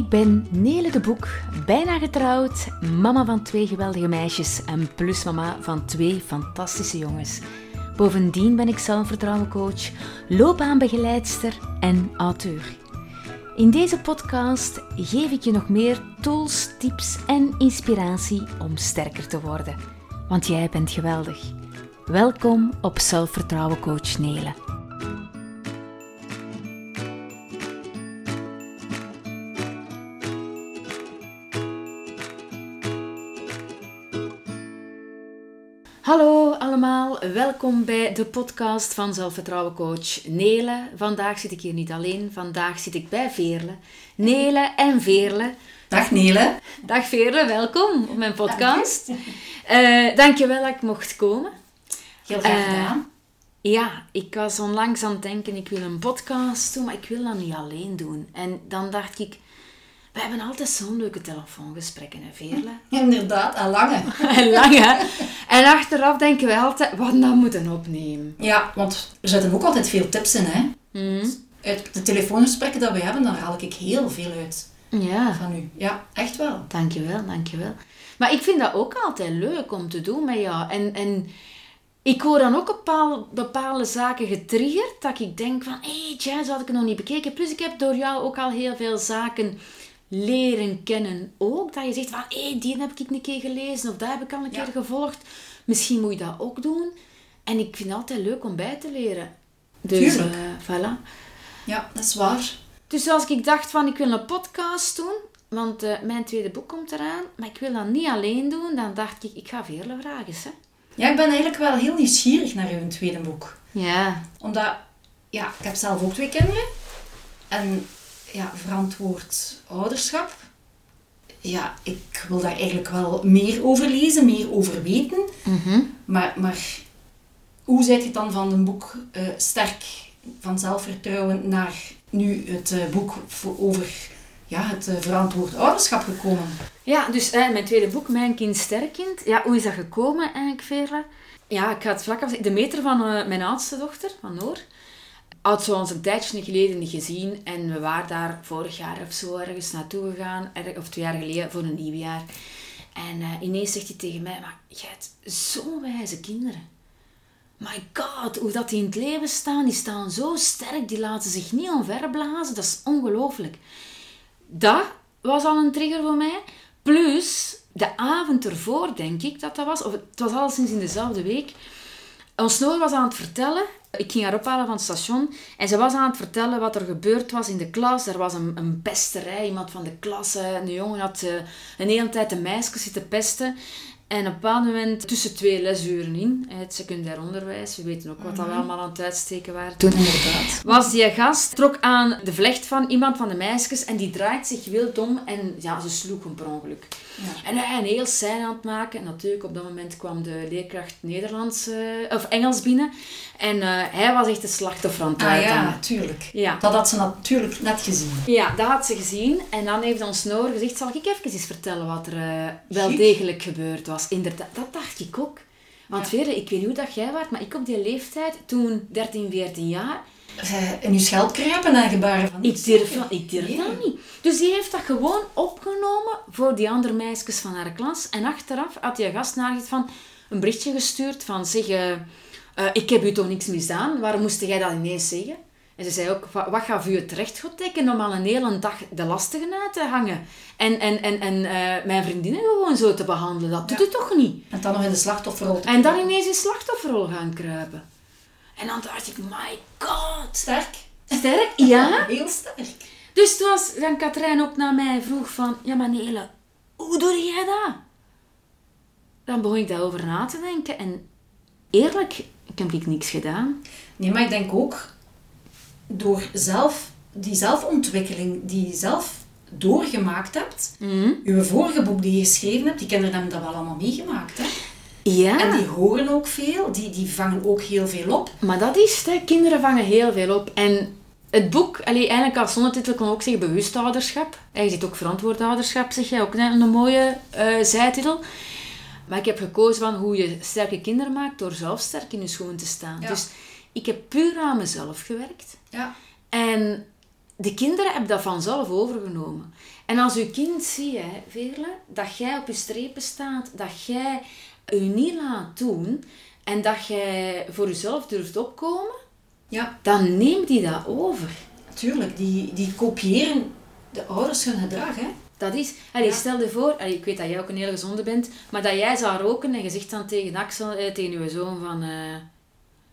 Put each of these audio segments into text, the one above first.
ik ben Nele de Boek, bijna getrouwd, mama van twee geweldige meisjes en plusmama van twee fantastische jongens. Bovendien ben ik zelfvertrouwencoach, loopbaanbegeleidster en auteur. In deze podcast geef ik je nog meer tools, tips en inspiratie om sterker te worden. Want jij bent geweldig. Welkom op Zelfvertrouwen Coach. Allemaal, welkom bij de podcast van Zelfvertrouwen Coach Nele. Vandaag zit ik hier niet alleen, vandaag zit ik bij Veerle. Nele en Veerle. Dag Nele. Dag Veerle, welkom op mijn podcast. Dank je. Uh, dankjewel dat ik mocht komen. Heel graag gedaan. Uh, ja, ik was onlangs aan het denken, ik wil een podcast doen, maar ik wil dat niet alleen doen. En dan dacht ik, we hebben altijd zo'n leuke telefoongesprekken, hè, Veerle? Inderdaad, al lange. en lange. En achteraf denken wij altijd, wat we dan moeten opnemen. Ja, want er zitten ook altijd veel tips in, hè. Mm. Uit de telefoongesprekken dat we hebben, daar haal ik heel veel uit. Ja. Van u. Ja, echt wel. Dankjewel, dankjewel. Maar ik vind dat ook altijd leuk om te doen met jou. En... en ik hoor dan ook bepaalde, bepaalde zaken getriggerd, dat ik denk van, hé, hey, jazz had ik nog niet bekeken. Plus ik heb door jou ook al heel veel zaken leren kennen ook. Dat je zegt van, hé, die heb ik een keer gelezen of daar heb ik al een keer gevolgd. Misschien moet je dat ook doen. En ik vind het altijd leuk om bij te leren. Dus, uh, voilà. Ja, dat is waar. Dus als ik dacht van, ik wil een podcast doen, want uh, mijn tweede boek komt eraan, maar ik wil dat niet alleen doen, dan dacht ik, ik ga Veerle vragen, hè. Ja, ik ben eigenlijk wel heel nieuwsgierig naar uw tweede boek. Ja. Omdat, ja, ik heb zelf ook twee kinderen. En ja, verantwoord ouderschap. Ja, ik wil daar eigenlijk wel meer over lezen, meer over weten. Mm maar, maar hoe zijt je dan van een boek uh, sterk van zelfvertrouwen naar nu het uh, boek over ja, het uh, verantwoord ouderschap gekomen? Ja, dus mijn tweede boek, Mijn Kind Sterkind. Ja, hoe is dat gekomen eigenlijk, Veerle? Ja, ik ga het vlak af De meter van mijn oudste dochter, van Noor had ze ons een tijdje geleden niet gezien. En we waren daar vorig jaar of zo ergens naartoe gegaan. Of twee jaar geleden voor een nieuwjaar. En uh, ineens zegt hij tegen mij, maar jij hebt zo'n wijze kinderen. My god, hoe dat die in het leven staan. Die staan zo sterk, die laten zich niet omverblazen. Dat is ongelooflijk. Dat was al een trigger voor mij. Plus, de avond ervoor, denk ik dat dat was. Of het was al sinds in dezelfde week. Ons Noor was aan het vertellen ik ging haar ophalen van het station en ze was aan het vertellen wat er gebeurd was in de klas. Er was een, een pesterij, iemand van de klas. Een jongen had uh, een hele tijd de meisjes zitten pesten. En op een bepaald moment, tussen twee lesuren in, het secundair onderwijs, we weten ook wat dat we allemaal aan het uitsteken waren toen, inderdaad. was die gast, trok aan de vlecht van iemand van de meisjes en die draait zich wild om en ja, ze sloeg hem per ongeluk. Ja. En hij een heel scène aan het maken. En natuurlijk, op dat moment kwam de leerkracht Nederlands uh, of Engels binnen. En uh, hij was echt de slachtoffer aan het ah, ja, natuurlijk. Ja. Dat had ze natuurlijk net gezien. Ja, dat had ze gezien. En dan heeft ons Noor gezegd, zal ik even eens vertellen wat er uh, wel degelijk gebeurd was. Inderdaad, dat dacht ik ook. Want ja. Vere, ik weet niet hoe dat jij was, maar ik op die leeftijd, toen 13, 14 jaar... Uh, in je scheld kruipen en gebaren van... Ik durf, van, ik durf dat niet. Dus die heeft dat gewoon opgenomen voor die andere meisjes van haar klas. En achteraf had die gast van een berichtje gestuurd van... Zeg, uh, ik heb u toch niks misdaan? Waarom moest jij dat ineens zeggen? En ze zei ook, wat gaat u het recht om al een hele dag de lastigen uit te hangen? En, en, en, en uh, mijn vriendinnen gewoon zo te behandelen, dat doet ja. u toch niet? En dan nog in de slachtofferrol En dan ineens in slachtofferrol gaan kruipen. En dan dacht ik, my god. Sterk. Sterk, ja. Heel sterk. Dus toen was dan Katrijn ook naar mij vroeg van, ja maar Nele, hoe doe jij dat? Dan begon ik daarover na te denken en eerlijk, ik heb ik niks gedaan. Nee, maar ik denk ook, door zelf, die zelfontwikkeling die je zelf doorgemaakt hebt, mm. je vorige boek die je geschreven hebt, die kinderen hebben dat wel allemaal meegemaakt. Hè? Ja. En die horen ook veel, die, die vangen ook heel veel op. Maar dat is het, hè. kinderen vangen heel veel op. En het boek, allee, eigenlijk als zonnetitel kan ook zeggen bewust ouderschap. Je ziet ook verantwoord ouderschap, zeg jij ook een, een mooie uh, zijtitel. Maar ik heb gekozen van hoe je sterke kinderen maakt door zelf sterk in je schoen te staan. Ja. Dus ik heb puur aan mezelf gewerkt. Ja. En de kinderen hebben dat vanzelf overgenomen. En als uw kind ziet, hè, Veerle, dat jij op je strepen staat, dat jij je niet laat doen en dat jij voor jezelf durft opkomen, Ja, dan neemt die dat over. tuurlijk. Die, die kopiëren de ouders hun gedrag, hè. Dat is, allee, Ja. stel je voor, allee, ik weet dat jij ook een hele gezonde bent, maar dat jij zou roken en je zegt dan tegen Axel, eh, tegen je zoon van, eh,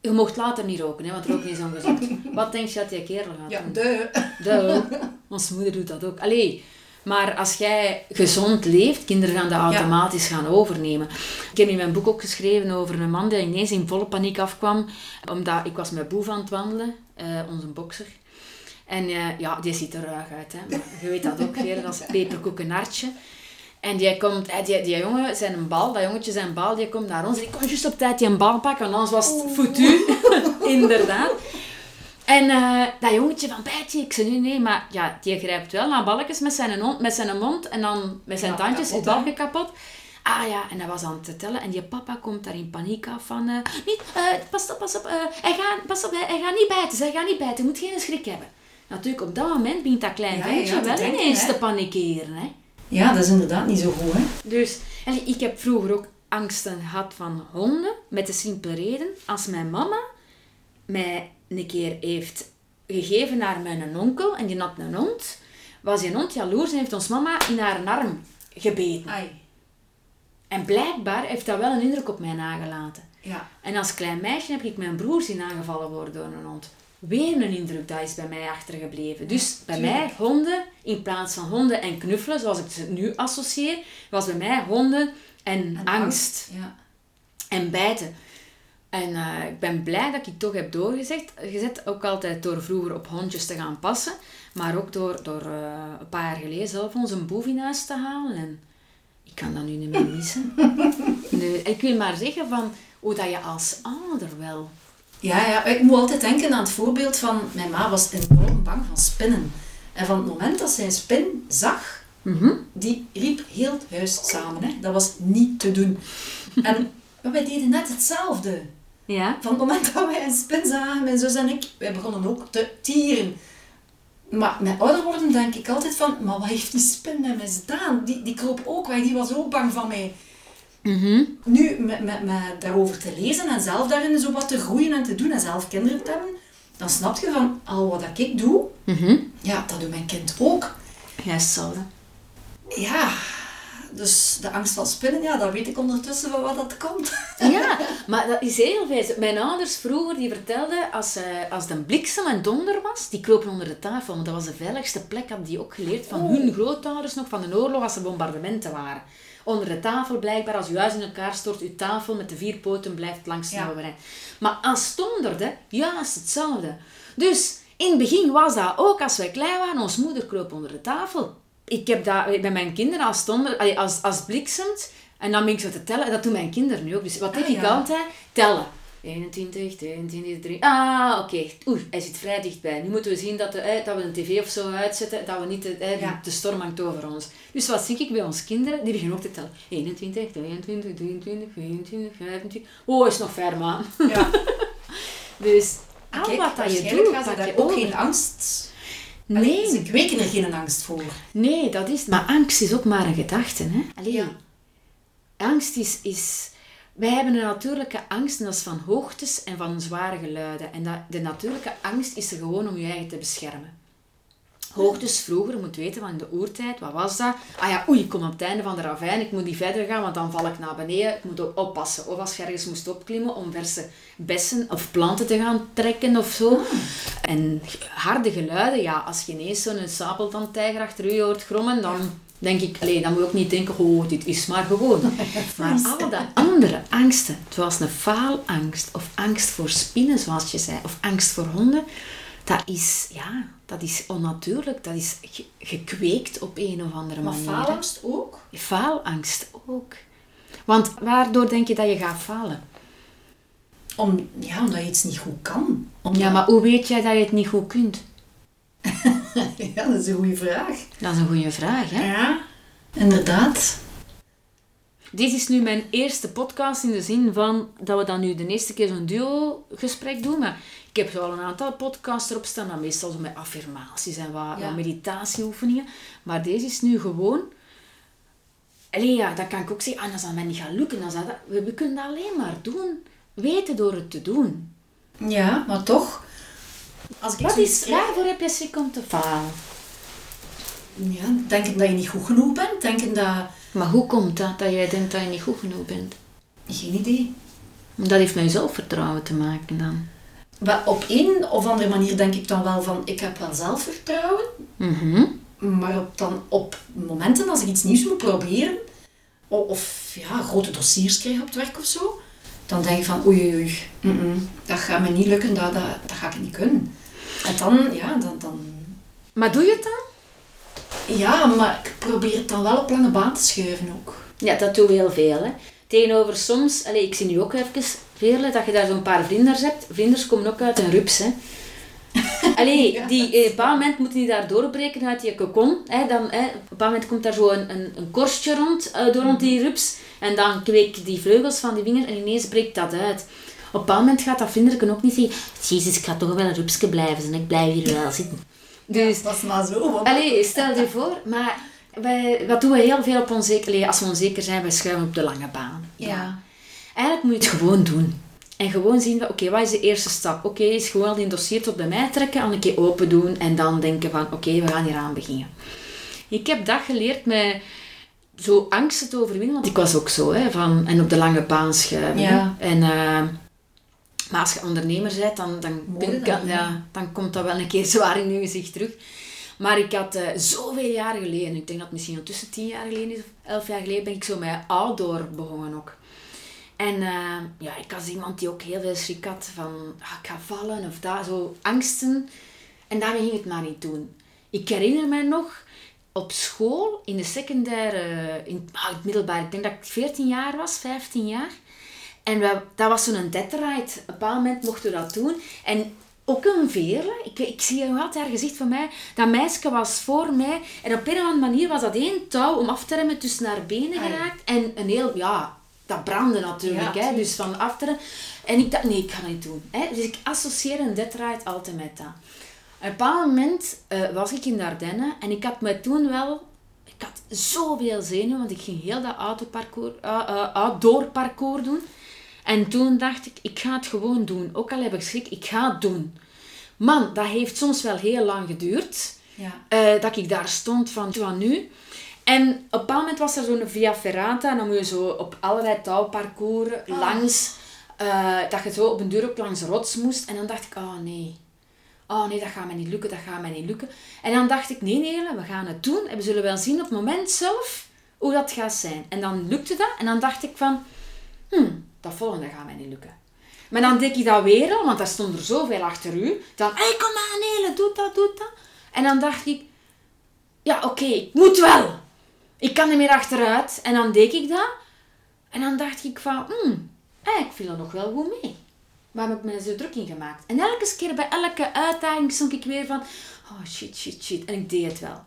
je mocht later niet roken, hè, want roken is ongezond. Wat denk je dat die kerel gaat Ja, doen? de. Duh. Onze moeder doet dat ook. Allee, maar als jij gezond leeft, kinderen gaan dat automatisch gaan overnemen. Ik heb in mijn boek ook geschreven over een man die ineens in volle paniek afkwam. Omdat ik was met Boef aan het wandelen, eh, onze bokser. En eh, ja, die ziet er ruig uit. Hè. Maar je weet dat ook weer, dat is peperkoekenartje. En die komt, eh, die, die jongen, zijn een bal, dat jongetje zijn bal, die komt naar ons. En ik kon juist op tijd die een bal pakken, want anders was het foutu. Inderdaad. En eh, dat jongetje van bijtje, ik zei nee, nee, maar ja, die grijpt wel naar balletjes met zijn, mond, met zijn mond en dan met zijn Ja, tandjes, kapot, het balkje kapot. Ah ja, en hij was aan het tellen en die papa komt daar in paniek af van, eh, niet, pas op, pas op, hij gaat, pas op, hij, hij gaat niet bijten, hij gaat niet bijten, je moet geen schrik hebben. Natuurlijk, op dat moment begint dat klein Ja, ventje te wel ineens te panikeren. Hè. Ja, dat is inderdaad niet zo goed, hè. Dus ik heb vroeger ook angsten gehad van honden, met de simpele reden, als mijn mama mij een keer heeft gegeven naar mijn onkel en die had een hond, was die hond jaloers en heeft ons mama in haar arm gebeten. Ai. En blijkbaar heeft dat wel een indruk op mij nagelaten. Ja. En als klein meisje heb ik mijn broer zien aangevallen worden door een hond. Weer een indruk, dat is bij mij achtergebleven. Dus bij tuurlijk. mij honden, in plaats van honden en knuffelen, zoals ik ze nu associeer, was bij mij honden en, En angst. Ja. en bijten. En eh, ik ben blij dat ik toch heb doorgezet. Gezet, ook altijd door vroeger op hondjes te gaan passen. Maar ook door, door eh, een paar jaar geleden zelf ons een boef in huis te halen. En ik kan dat nu niet meer missen. nee, ik wil maar zeggen van hoe dat je als ouder wel... Ja, ja, ik moet altijd denken aan het voorbeeld van... Mijn ma was enorm bang van spinnen. En van het moment dat zij een spin zag, Mhm. die riep heel het huis samen. Hè. Dat was niet te doen. En wij deden net hetzelfde. Ja? Van het moment dat wij een spin zagen, mijn zus en ik, wij begonnen ook te tieren. Maar met ouder worden denk ik altijd van, maar wat heeft die spin met mij gedaan? Die, die kroop ook weg, die was ook bang van mij. Mhm. Nu, met, met, met daarover te lezen en zelf daarin zo wat te groeien en te doen en zelf kinderen te hebben, dan snap je van, al wat dat ik doe, Mhm. ja, dat doet mijn kind ook. Ja, hetzelfde. Ja, dus de angst van spinnen, ja, dat weet ik ondertussen van wat dat komt. Ja, maar dat is heel veel. Mijn ouders vroeger die vertelden, als, eh, als de bliksem en donder was, die kropen onder de tafel. Want dat was de veiligste plek, hadden die ook geleerd van hun grootouders nog van de oorlog als er bombardementen waren. Onder de tafel blijkbaar, als uw huis in elkaar stort, uw tafel met de vier poten blijft langs de Ja. Maar als het donderde, juist hetzelfde. Dus in het begin was dat ook als wij klein waren, ons moeder kroop onder de tafel. Ik heb dat bij mijn kinderen als, donder, als, als bliksemt, en dan ben ik zo te tellen, dat doen mijn kinderen nu ook. Dus wat Ah, denk ik ja. altijd? Tellen. 21, 22, 3. Ah, oké. Oei, hij zit vrij dichtbij. Nu moeten we zien dat, de, eh, dat we een tv of zo uitzetten, dat we niet de, eh, Ja. de storm hangt over ons. Dus wat zie ik bij ons kinderen? Die beginnen ook te tellen. 21, 22, 23, 24, 25. Oh, is nog ver, man. Ja. Dus al Kijk, wat dat je doet, daar je ook geen angst... Nee. Ze kweken er geen angst voor. Nee, dat is... Maar angst is ook maar een gedachte, hè. Allee, Ja. angst is, is... Wij hebben een natuurlijke angst en dat is van hoogtes en van zware geluiden. En dat, de natuurlijke angst is er gewoon om je eigen te beschermen. Hoogtes vroeger, je moet weten, van in de oertijd, wat was dat? Ah ja, oei, ik kom op het einde van de ravijn, ik moet niet verder gaan, want dan val ik naar beneden. Ik moet ook oppassen. Of als je ergens moest opklimmen om verse bessen of planten te gaan trekken of zo. En harde geluiden, ja, als je ineens zo'n sabeltandtijger achter je hoort grommen, dan denk ik, alleen, dan moet je ook niet denken, oh, dit is maar gewoon. maar al de andere angsten, zoals een faalangst of angst voor spinnen, zoals je zei, of angst voor honden, dat is, ja, dat is onnatuurlijk. Dat is ge- gekweekt op een of andere Maar manier. hè. faalangst ook? Faalangst ook. Want waardoor denk je dat je gaat falen? Om, ja, omdat je iets niet goed kan. Omdat- Ja, maar hoe weet jij dat je het niet goed kunt? ja, dat is een goede vraag. Dat is een goede vraag, hè? Ja, inderdaad. Dit is nu mijn eerste podcast in de zin van dat we dan nu de eerste keer zo'n duo-gesprek doen. Maar ik heb zo al een aantal podcasts erop staan, dan meestal zo met affirmaties en wat, Ja. wat meditatieoefeningen. Maar deze is nu gewoon... Allee, ja, dat kan ik ook zeggen. Ah, dat zal mij niet gaan lukken. Dat, we, we kunnen dat alleen maar doen. Weten door het te doen. Ja, maar toch. Als ik Wat is, waarvoor heb je schrik om te falen? Ja, denken dat je niet goed genoeg bent. Denken dat... Maar hoe komt dat, dat jij denkt dat je niet goed genoeg bent? Geen idee. Dat heeft met je zelfvertrouwen te maken dan. Wel, op een of andere manier denk ik dan wel van, ik heb wel zelfvertrouwen. Mhm. Maar op, dan, op momenten als ik iets nieuws moet proberen, o- of ja, grote dossiers krijg op het werk of zo, dan denk ik van oei oei, dat gaat me niet lukken, dat, dat, dat ga ik niet kunnen. En dan, ja, dan, dan, Maar doe je het dan? ja, maar ik probeer het dan wel op lange baan te schuiven ook. Ja, dat doen we heel veel. Hè. Tegenover soms, allez, ik zie nu ook even veel, dat je daar zo'n paar vlinders hebt. Vlinders komen ook uit een rups. Hè. Allee, Ja, die, eh, op een bepaald moment moeten die daar doorbreken uit die kokon. Hè, dan, hè, op een bepaald moment komt daar zo een, een, een korstje rond, eh, door rond die rups. En dan kweken die vleugels van die vingers en ineens breekt dat uit. Op een bepaald moment gaat dat vlinderken ook niet zeggen... Jezus, ik ga toch wel een rupsje blijven zijn. Ik blijf hier wel zitten. Dus dat is maar zo. Want... Allee, stel je voor, maar wij, wat doen we heel veel op onzeker, allee, als we onzeker zijn, wij schuiven op de lange baan. Ja. Eigenlijk moet je het gewoon doen. En gewoon zien van, oké, wat is de eerste stap? Oké, is gewoon die dossier tot bij mij trekken, al een keer open doen en dan denken van, oké, we gaan hier aan beginnen. Ik heb dat geleerd met zo angsten te overwinnen, want ik was ook zo, hè, van, en op de lange baan schuiven. Ja. En, eh, maar als je ondernemer bent, dan, dan, ja, dan komt dat wel een keer zwaar in je gezicht terug. Maar ik had eh, zoveel jaren geleden, ik denk dat het misschien ondertussen tien jaar geleden is, of elf jaar geleden, ben ik zo met outdoor begonnen ook. En eh, ja, ik was iemand die ook heel veel schrik had van, ah, ik ga vallen of dat, zo angsten. En daarmee ging het maar niet doen. Ik herinner me nog, op school, in de secundaire, in, ah, het middelbaar, ik denk dat ik 14 jaar was, 15 jaar. En we, dat was zo'n dead ride. Op een bepaald moment mochten we dat doen. En ook een veerle. Ik, ik zie nog altijd haar gezicht van mij. Dat meisje was voor mij. En op een of andere manier was dat één touw om af te remmen tussen haar benen geraakt. En een heel, ja, dat brandde natuurlijk. Ja, hè, dus van af te remmen. En ik dacht, nee, ik ga niet doen. Hè. Dus ik associeer een dead ride altijd met dat. Op een bepaald moment eh, was ik in de Ardennen. En ik had me toen wel... Ik had zoveel zenuwen, want ik ging heel dat autoparcours, uh, uh, outdoor parcours doen. En toen dacht ik, ik ga het gewoon doen. Ook al heb ik schrik, ik ga het doen. Man, dat heeft soms wel heel lang geduurd. Ja. eh, dat ik daar stond van, van nu. En op een bepaald moment was er zo'n via ferrata. En dan moet je zo op allerlei touwparcours Ah. langs... eh, dat je zo op een duur ook langs rots moest. En dan dacht ik, oh nee. Oh nee, dat gaat mij niet lukken, dat gaat mij niet lukken. En dan dacht ik, nee nee, we gaan het doen. En we zullen wel zien op het moment zelf hoe dat gaat zijn. En dan lukte dat. En dan dacht ik van, hm, dat volgende gaat mij niet lukken. Maar dan deed ik dat weer al, want daar stond er zoveel achter u. Dan, hé, kom aan Nele, doe dat, doe dat. En dan dacht ik, ja oké, ik moet wel. Ik kan niet meer achteruit. En dan deed ik dat. En dan dacht ik van, hmm, eh, ik viel er nog wel goed mee. Waar heb ik me zo druk in gemaakt? En elke keer bij elke uitdaging stond ik weer van, oh shit, shit, shit. En ik deed het wel.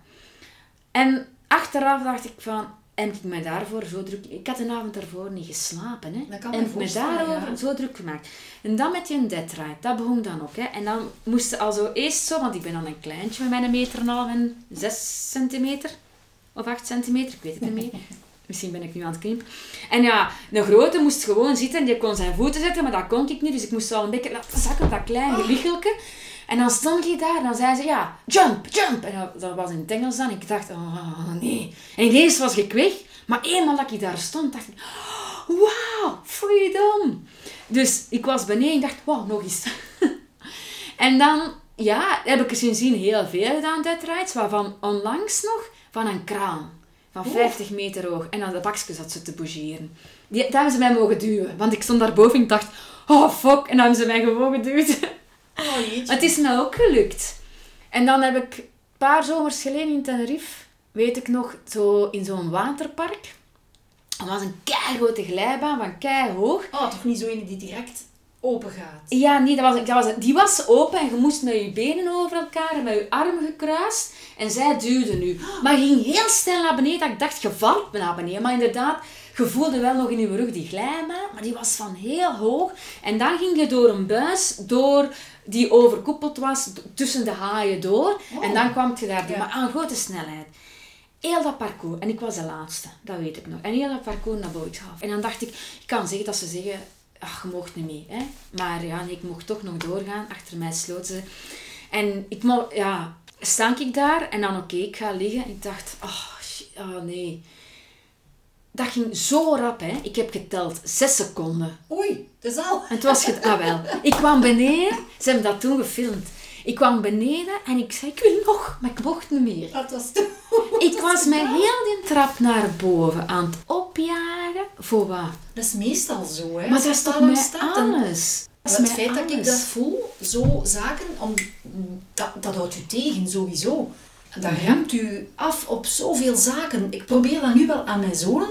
En achteraf dacht ik van, heb ik me daarvoor zo druk... Ik had een avond daarvoor niet geslapen, hè. Dat kan en ik me daarover ja. zo druk gemaakt. En dan met je dead ride, dat begon dan ook, hè. En dan moest al zo eerst zo, want ik ben dan een kleintje met mijn meter en half en zes centimeter. Of acht centimeter, ik weet het niet meer. Misschien ben ik nu aan het knippen. En ja, een grote moest gewoon zitten en die kon zijn voeten zetten, maar dat kon ik niet. Dus ik moest wel een beetje laten zakken op dat klein gelichelke. En dan stond hij daar en dan zei ze, ja, jump, jump. En dat, dat was in het Engels dan. Ik dacht, oh nee. En ineens was ik weg. Maar eenmaal dat ik daar stond, dacht ik, wauw, freedom. Dus ik was beneden en dacht, wauw, nog eens. en dan, ja, heb ik er sindsdien heel veel gedaan, dead rides. Waarvan onlangs nog van een kraan. Van 50 meter hoog. En aan de bakjes zat ze te bougeren. Die, daar hebben ze mij mogen duwen. Want ik stond daarboven en ik dacht, oh fuck. En dan hebben ze mij gewoon geduwd. Oh, het is me ook gelukt. En dan heb ik een paar zomers geleden in Tenerife, weet ik nog, zo in zo'n waterpark. Er was een keigrote glijbaan van keihoog. Oh, toch niet zo een die direct open gaat. Ja, nee, dat was, dat was, die was open en je moest met je benen over elkaar en met je armen gekruist. En zij duwde nu. Maar je ging heel snel naar beneden. Dat ik dacht, je valt naar beneden. Maar inderdaad, je voelde wel nog in je rug die glijbaan. Maar die was van heel hoog. En dan ging je door een buis, door die overkoepeld was tussen de haaien door. Oh. En dan kwam je daar door, Ja. maar aan grote snelheid. Heel dat parcours, en ik was de laatste, dat weet ik nog. En heel dat parcours naar Boothaven. En dan dacht ik, ik kan zeggen dat ze zeggen, ach, je mocht niet mee. Hè? Maar ja, nee, ik mocht toch nog doorgaan. Achter mij sloten ze. En ik mo ja, stank ik daar en dan oké, ik ga liggen. En ik dacht, oh, oh nee. Dat ging zo rap, hè. Ik heb geteld, zes seconden. Oei, dat is al. En het was het, ah wel. Ik kwam beneden, ze hebben dat toen gefilmd. Ik kwam beneden en ik zei, ik wil nog, maar ik mocht niet meer. Dat was toen. Ik was mij heel die trap naar boven aan het opjagen. Voor wat? Dat is meestal zo, hè. Maar dat is toch met alles? Dat Het feit dat ik dat voel, zo zaken, om, dat, dat houdt u tegen, sowieso. Dat remt u af op zoveel zaken. Ik probeer dat nu wel aan mijn zonen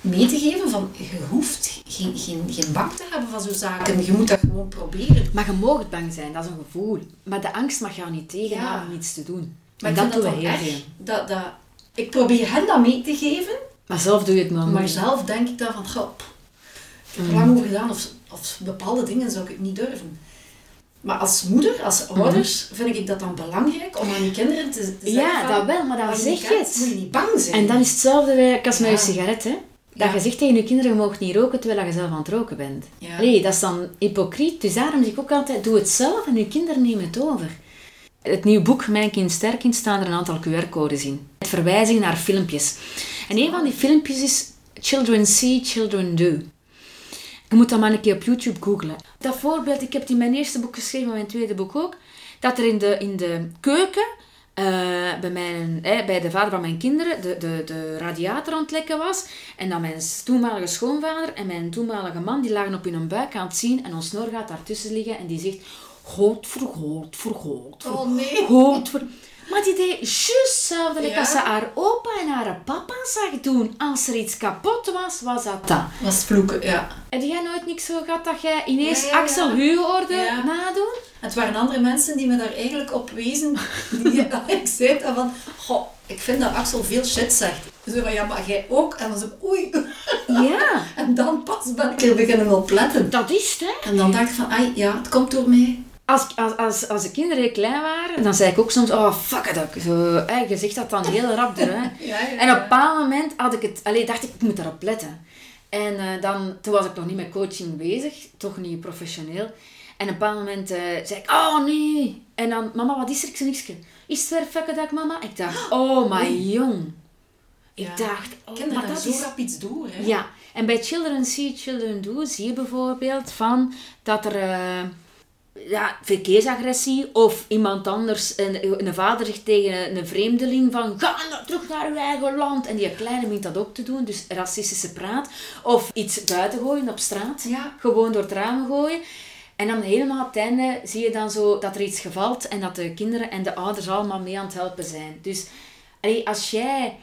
mee te geven, van je hoeft geen, geen, geen bang te hebben van zo'n zaken. Je moet dat gewoon proberen. Maar je mag bang zijn, dat is een gevoel. Maar de angst mag jou niet tegenhouden Ja. om iets te doen. Maar en dat doen we dan heel veel. dat, dat, ik probeer hen dat mee te geven, Maar zelf doe je het maar maar niet. zelf denk ik dan van, goh, ik heb Mm. lang over gedaan, of, of bepaalde dingen zou ik het niet durven. Maar als moeder, als ouders, vind ik dat dan belangrijk om aan je kinderen te, te zeggen Ja, van, dat wel, maar dan zeg je het. moet je niet bang zijn. En dat is hetzelfde bij- als met je Ja. sigaret, hè. Dat Ja. je zegt tegen je kinderen, je mag niet roken terwijl je zelf aan het roken bent. Ja. Nee, dat is dan hypocriet. Dus daarom zeg ik ook altijd, doe het zelf en je kinderen nemen het over. Het nieuwe boek Mijn Kind Sterk Kind staan er een aantal QR-codes in. Met verwijzingen naar filmpjes. En een van die filmpjes is Children See, Children Do. Je moet dat maar een keer op YouTube googlen. Dat voorbeeld, ik heb het in mijn eerste boek geschreven, maar mijn tweede boek ook. Dat er in de, in de keuken, eh, bij, mijn, eh, bij de vader van mijn kinderen, de, de, de radiator aan het lekken was. En dat mijn toenmalige schoonvader en mijn toenmalige man, die lagen op hun buik aan het zien. En ons Noor gaat daartussen liggen en die zegt... God voor God voor God voor Oh nee. Voor... Maar die deed juist hetzelfde Ja. als ze haar opa en haar papa zag doen. Als er iets kapot was, was dat dat. Was vloeken, ja. Heb jij nooit niks zo gehad dat jij ineens Ja, ja, ja. Axel hoorde Ja. nadoen? Het waren andere mensen die me daar eigenlijk op wezen. Die, ik zei dan van, goh, ik vind dat Axel veel shit zegt. Zo van, ja, maar jij ook? En dan zo, oei. Ja, En dan pas ben ik er beginnen op letten. dat is het, hè. En dan dacht ik van, ai, ja, het komt door mij. Als, als, als, als de kinderen heel klein waren, dan zei ik ook soms, oh, fuck it up. Zo, hè, je zegt dat dan heel rap eruit. Ja, ja, En op een bepaald moment had ik het, allee, dacht ik, ik moet daarop letten. En eh, dan, toen was ik nog niet met coaching bezig, toch niet professioneel. En op een bepaald moment eh, zei ik, oh nee. En dan, mama, wat is er? Ik zei niks. Is het weer fuck it up, mama? Ik dacht, oh my jong. Ik Ja. dacht, oh, Kinderen maar dat zo is... rap iets door, hè. Ja, en bij Children See, Children Do zie je bijvoorbeeld van dat er eh, ja, verkeersagressie of iemand anders, een, een vader zegt tegen een vreemdeling van ga nou terug naar uw eigen land. En die kleine begint dat ook te doen, dus racistische praat. Of iets buiten gooien op straat, Ja. gewoon door het raam gooien. En dan helemaal op het einde zie je dan zo dat er iets gevalt en dat de kinderen en de ouders allemaal mee aan het helpen zijn. Dus allee, als jij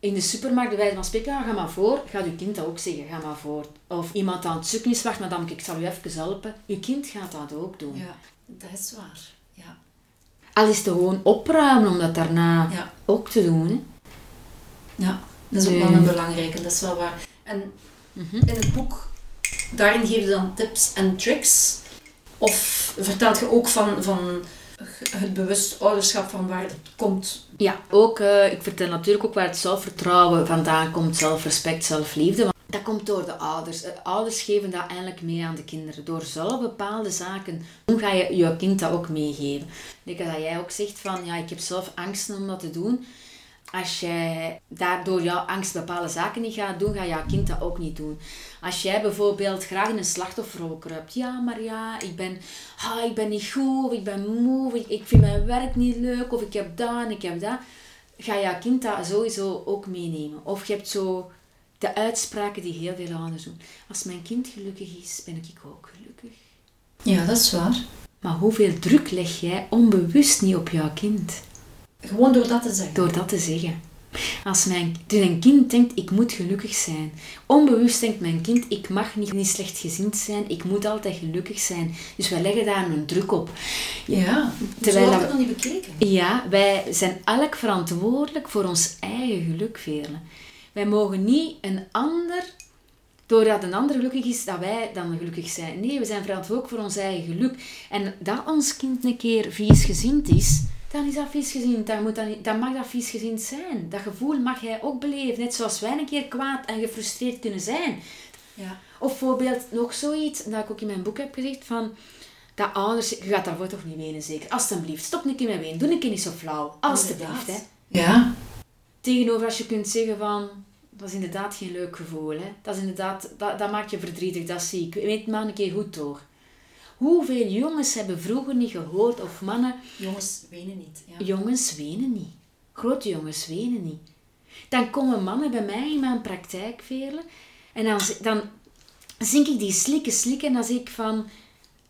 in de supermarkt bij wijze van spreken, ga maar voor, gaat je kind dat ook zeggen, ga maar voor. Of iemand aan het zoeken is, wacht madame, ik zal u even helpen. Je kind gaat dat ook doen. Ja, dat is waar. Ja. Al is het gewoon opruimen om dat daarna Ja. ook te doen. Hè. Ja, dat is ook wel een belangrijke, dat is wel waar. En in het boek, daarin geef je dan tips en tricks. Of vertelt je ook van, van het bewust ouderschap, van waar het komt. Ja, ook, eh, ik vertel natuurlijk ook waar het zelfvertrouwen vandaan komt, zelfrespect, zelfliefde. Want dat komt door de ouders. Eh, ouders geven dat eigenlijk mee aan de kinderen. Door zelf bepaalde zaken doen, ga je je kind dat ook meegeven. Ik dat jij ook zegt van, ja, ik heb zelf angsten om dat te doen. Als jij daardoor jouw angst bepaalde zaken niet gaat doen, gaat jouw kind dat ook niet doen. Als jij bijvoorbeeld graag in een slachtofferrol kruipt. Ja, maar ja, ik ben, ah, ik ben niet goed, of ik ben moe, of ik, ik vind mijn werk niet leuk, of ik heb dat en ik heb dat. Ga jouw kind dat sowieso ook meenemen. Of je hebt zo de uitspraken die heel veel ouders doen. Als mijn kind gelukkig is, ben ik ook gelukkig. Ja, dat is waar. Maar hoeveel druk leg jij onbewust niet op jouw kind? Gewoon door dat te zeggen. Door dat te zeggen. Als mijn, dus een kind denkt, ik moet gelukkig zijn. Onbewust denkt mijn kind, ik mag niet, niet slechtgezind zijn, ik moet altijd gelukkig zijn. Dus wij leggen daar een druk op. Ja, Terwijl zo had dat- nog niet bekeken. Ja, wij zijn elk verantwoordelijk voor ons eigen geluk, Veerle. Wij mogen niet een ander Doordat een ander gelukkig is, dat wij dan gelukkig zijn. Nee, we zijn verantwoordelijk voor ons eigen geluk. En dat ons kind een keer viesgezind is, dan is dat. Dan, moet dat, niet- dan mag dat viesgezind zijn. Dat gevoel mag hij ook beleven. Net zoals wij een keer kwaad en gefrustreerd kunnen zijn. Ja. Of bijvoorbeeld nog zoiets, dat ik ook in mijn boek heb gezegd, van dat ouders... Je gaat daarvoor toch niet wenen, zeker? Alsjeblieft, stop een keer met wenen. Doe een keer niet zo flauw. Alsjeblieft, hè. Ja. Tegenover als je kunt zeggen van... Dat is inderdaad geen leuk gevoel, hè. Dat is inderdaad... Dat, dat maakt je verdrietig, dat zie ik. Weet maar een keer goed door. Hoeveel jongens hebben vroeger niet gehoord, of mannen... Jongens wenen niet. Ja. Jongens wenen niet. Grote jongens wenen niet. Dan komen mannen bij mij in mijn praktijk velen. En dan, dan zink ik die slikken slikken en dan zeg ik van...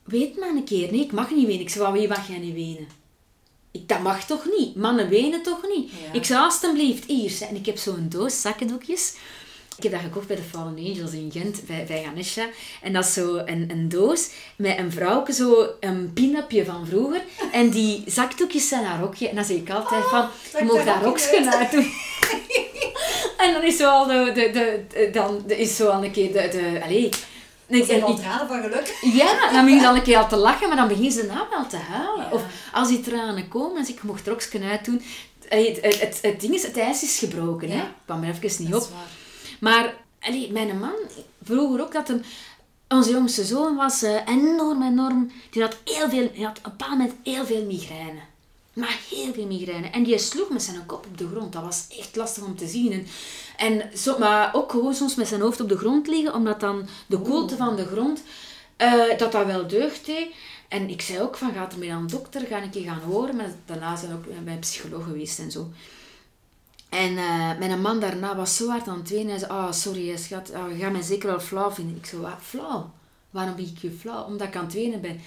Weet maar een keer. Nee, ik mag niet wenen. Ik zeg, van wie mag jij niet wenen? Ik, dat mag toch niet? Mannen wenen toch niet? Ja. Ik zei, alstublieft, hier. zeg. En ik heb zo'n doos zakkendoekjes. Ik heb dat gekocht bij de Fallen Angels in Gent, bij, bij Ganesha. En dat is zo een, een doos met een vrouwke, zo een pin-upje van vroeger. En die zakdoekjes zijn haar rokje. En dan zeg ik altijd van, dat je mag daar rokje uit doen. en dan is zo al de, de, dan is zo al een keer de, de allee, en ik- tranen van geluk. ja, dan begin je al een keer al te lachen, maar dan begin ze daarna wel te huilen. Ja. Of als die tranen komen, zeg ik, je mocht er ook uitdoen. Het, het, het, het ding is, het ijs is gebroken. Hè? Ik kwam er even niet op. waar. Maar allee, mijn man, vroeger ook, dat hem, onze jongste zoon was eh, enorm, enorm. Die had, heel veel, die had op een bepaald moment heel veel migraine. Maar heel veel migraine. En die sloeg met zijn kop op de grond. Dat was echt lastig om te zien. En, en zo, maar ook gewoon soms met zijn hoofd op de grond liggen, omdat dan de koelte van de grond, eh, dat dat wel deugd deed. En ik zei ook van, gaat er mee aan de dokter, ga een keer gaan horen. Maar daarna zijn we ook bij een psycholoog geweest en zo. En eh, mijn man daarna was zo hard aan het wenen. Hij zei, ah, sorry hè, schat, ah, je gaat mij zeker wel flauw vinden. Ik zei, wat, flauw? Waarom ben ik je flauw? Omdat ik aan het wenen ben.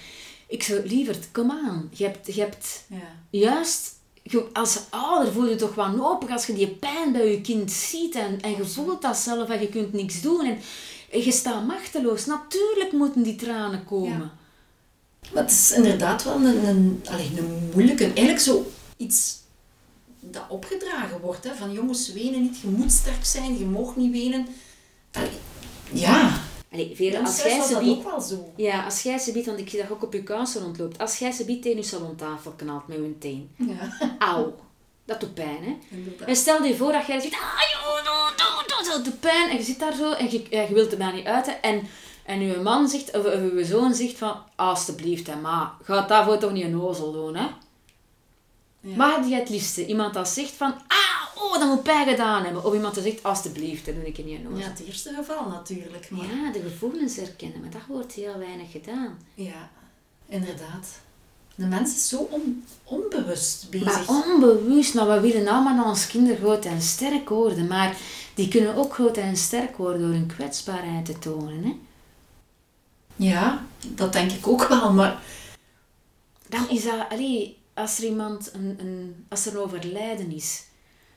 Ik zei, lieverd, kom aan. Je hebt, je hebt Ja. juist... je- als ouder voel je toch wanhopig als je die pijn bij je kind ziet. En, en je voelt dat zelf en je kunt niks doen. En, en je staat machteloos. Natuurlijk moeten die tranen komen. Ja. Maar het is inderdaad wel een, een, allee, een moeilijke, eigenlijk zo iets dat opgedragen wordt. Hè, van jongens, wenen niet, je moet sterk zijn, je mag niet wenen. Allee, ja, Allee, Vera, als jij ze biedt- ook wel zo. Ja, als jij ze biedt, want ik zie dat ook op je kousen rondloopt. Als jij ze biedt tegen je salontafel knalt met je teen. Ja, Auw. Dat doet pijn, hè. inderdaad. En stel je voor dat jij zegt, ah, joh, doe, doe, doe, dat doet pijn. En je zit daar zo en je, ja, je wilt het maar niet uiten. En, en je man zegt, of, of je zoon zegt van, alstublieft, hè, ma, ga daarvoor toch niet een ozel doen, hè. Ja. Maar je het liefste iemand dat zegt van, ah, oh, dat moet pijn gedaan hebben. Of iemand dat zegt, alstublieft, dat doe ik niet ozel. Ja, het eerste geval natuurlijk. Maar Ja, de gevoelens herkennen, maar dat wordt heel weinig gedaan. ja, inderdaad. De mens is zo on- onbewust bezig. Maar onbewust, maar we willen allemaal ons kinderen groot en sterk worden. Maar die kunnen ook groot en sterk worden door hun kwetsbaarheid te tonen. Hè? Ja, dat denk ik ook wel, maar Dan is dat, allee, als er iemand, een, een, als er een overlijden is,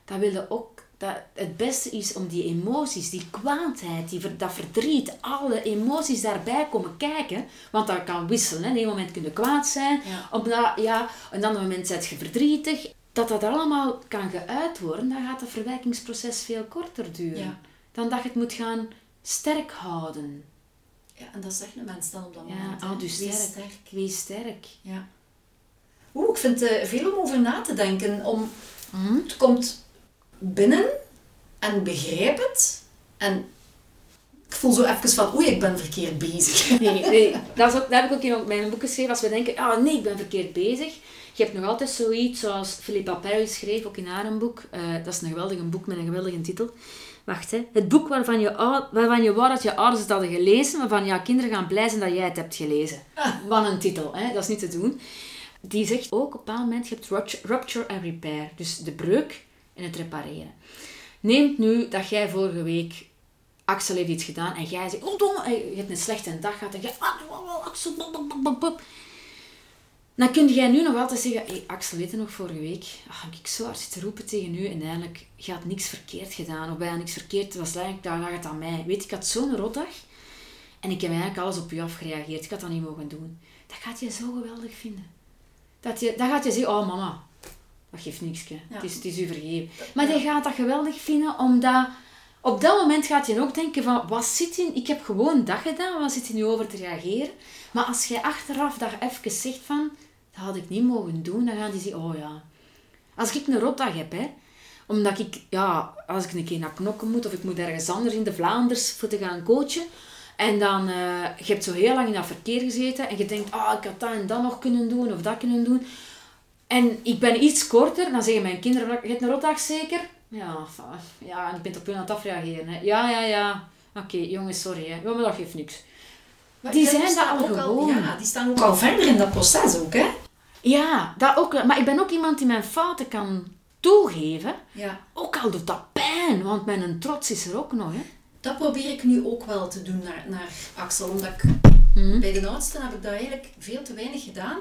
dan wil je ook dat het beste is om die emoties, die kwaadheid, die, dat verdriet, alle emoties daarbij komen kijken. Want dat kan wisselen. Hè. Op een moment kun je kwaad zijn, Ja. op dat, ja, een ander moment ben je verdrietig. Dat dat allemaal kan geuit worden, dan gaat het verwerkingsproces veel korter duren. Ja. Dan dat je het moet gaan sterk houden. ja, en dat zegt een mens dan op dat Ja, moment. oh, dus sterk. Wees sterk. Ja. Oeh, ik vind het veel om over na te denken. Om, Hm? het komt binnen en begrijp het. En ik voel zo even van, oei, ik ben verkeerd bezig. Nee, nee. Dat, is ook, dat heb ik ook in mijn boek geschreven. Als we denken, ah nee, ik ben verkeerd bezig. Je hebt nog altijd zoiets zoals Philippa Perry schreef, ook in haar een boek. Eh, dat is een geweldig boek met een geweldige titel. Wacht, hè. Het boek waarvan je, waarvan je wou dat je ouders het hadden gelezen, waarvan jouw kinderen gaan blij zijn dat jij het hebt gelezen. Wat een titel, hè. Dat is niet te doen. Die zegt ook op een bepaald moment, je hebt rupture- en repair. Dus de breuk en het repareren. Neemt nu dat jij vorige week Axel heeft iets gedaan en jij zegt, oh domme, en je hebt een slechte dag gehad en jij, ah, Axel. Dan kun jij nu nog altijd zeggen, hey, Axel, weet je nog vorige week? Ach, heb ik zo hard zitten roepen tegen u en eigenlijk, je had niks verkeerd gedaan. Of bijna niks verkeerd, was eigenlijk, daar lag het aan mij. Weet ik had zo'n rotdag en ik heb eigenlijk alles op u afgereageerd. Ik had dat niet mogen doen. Dat gaat je zo geweldig vinden. Dat je, dan gaat je zeggen, oh mama, dat geeft niks. Ja. Het, is, het is u vergeven. Maar je gaat dat geweldig vinden omdat, op dat moment gaat je ook denken van, wat zit in... Ik heb gewoon dat gedaan, wat zit er nu over te reageren? Maar als jij achteraf daar even zegt van, dat had ik niet mogen doen, dan gaan die zeggen, oh ja. Als ik een rotdag heb, hè, omdat ik, ja, als ik een keer naar knokken moet, of ik moet ergens anders in de Vlaanders voor te gaan coachen, en dan, uh, je hebt zo heel lang in dat verkeer gezeten, en je denkt, ah, oh, ik had dat en dat nog kunnen doen, of dat kunnen doen. En ik ben iets korter, dan zeggen mijn kinderen, je hebt een rotdag zeker? Ja, ja, en ik ben op hun aan het afreageren. Hè. Ja, ja, ja. Oké, jongens, sorry. Hè. Ja, maar dat geeft niks. Maar die zijn daar al gewoon. ja, die staan ook al verder in dat proces ook, hè? Ja, dat ook. Maar ik ben ook iemand die mijn fouten kan toegeven. Ja. Ook al doet dat pijn, want mijn trots is er ook nog, hè? Dat probeer ik nu ook wel te doen naar, naar Axel. Omdat ik, mhm. bij de oudste heb ik dat eigenlijk veel te weinig gedaan.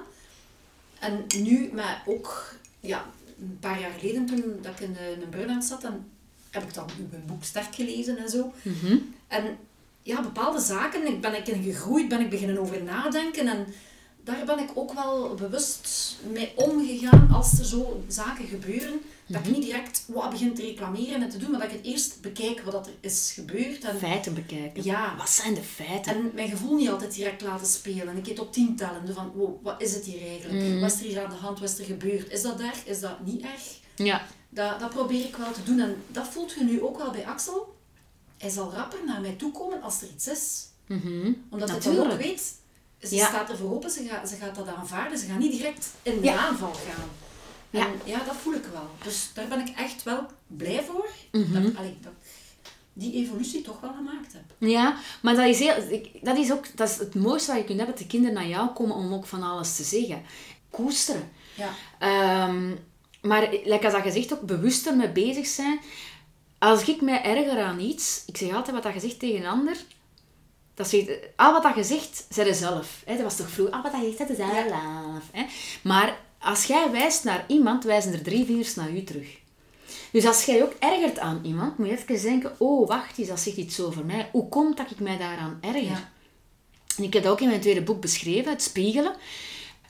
En nu, maar ook ja, een paar jaar geleden toen dat ik in een burn-out zat, dan heb ik dan een boek sterk gelezen en zo. Mhm. En ja, bepaalde zaken ben ik in gegroeid, ben ik beginnen over nadenken en daar ben ik ook wel bewust mee omgegaan als er zo zaken gebeuren. Dat ik mhm. niet direct wat begin te reclameren en te doen, maar dat ik het eerst bekijk wat er is gebeurd. En, feiten bekijken. Ja. Wat zijn de feiten? En mijn gevoel niet altijd direct laten spelen. En ik het op tien tellen. Van, wow, wat is het hier eigenlijk? Mm. Wat is er hier aan de hand? Wat is er gebeurd? Is dat erg? Is dat niet erg? Ja. Dat, dat probeer ik wel te doen. En dat voelt je nu ook wel bij Axel. Hij zal rapper naar mij toe komen als er iets is. Mm Omdat hij dan ook weet, ze staat er voor open, ze gaat, ze gaat dat aanvaarden. Ze gaat niet direct in de aanval gaan. Ja. ja, dat voel ik wel. Dus daar ben ik echt wel blij voor. Mm -hmm. dat, allee, dat die evolutie toch wel gemaakt heb. Ja, maar dat is, heel, dat is ook dat is het mooiste wat je kunt hebben, dat de kinderen naar jou komen om ook van alles te zeggen. Koesteren. Ja. Um, maar, lekker als dat gezegd, ook bewuster mee bezig zijn. Als ik mij erger aan iets, ik zeg altijd wat dat gezegd tegen een ander, dat zegt, al wat dat je zegt, zei je zelf. Hè? Dat was toch vroeg, al wat dat je zegt, is zelf. Hè? Maar als jij wijst naar iemand, wijzen er drie vingers naar u terug. Dus als jij ook ergert aan iemand, moet je even denken, oh wacht eens, dat zegt iets over mij. Hoe komt dat ik mij daaraan erger? En ik heb dat ook in mijn tweede boek beschreven, het spiegelen.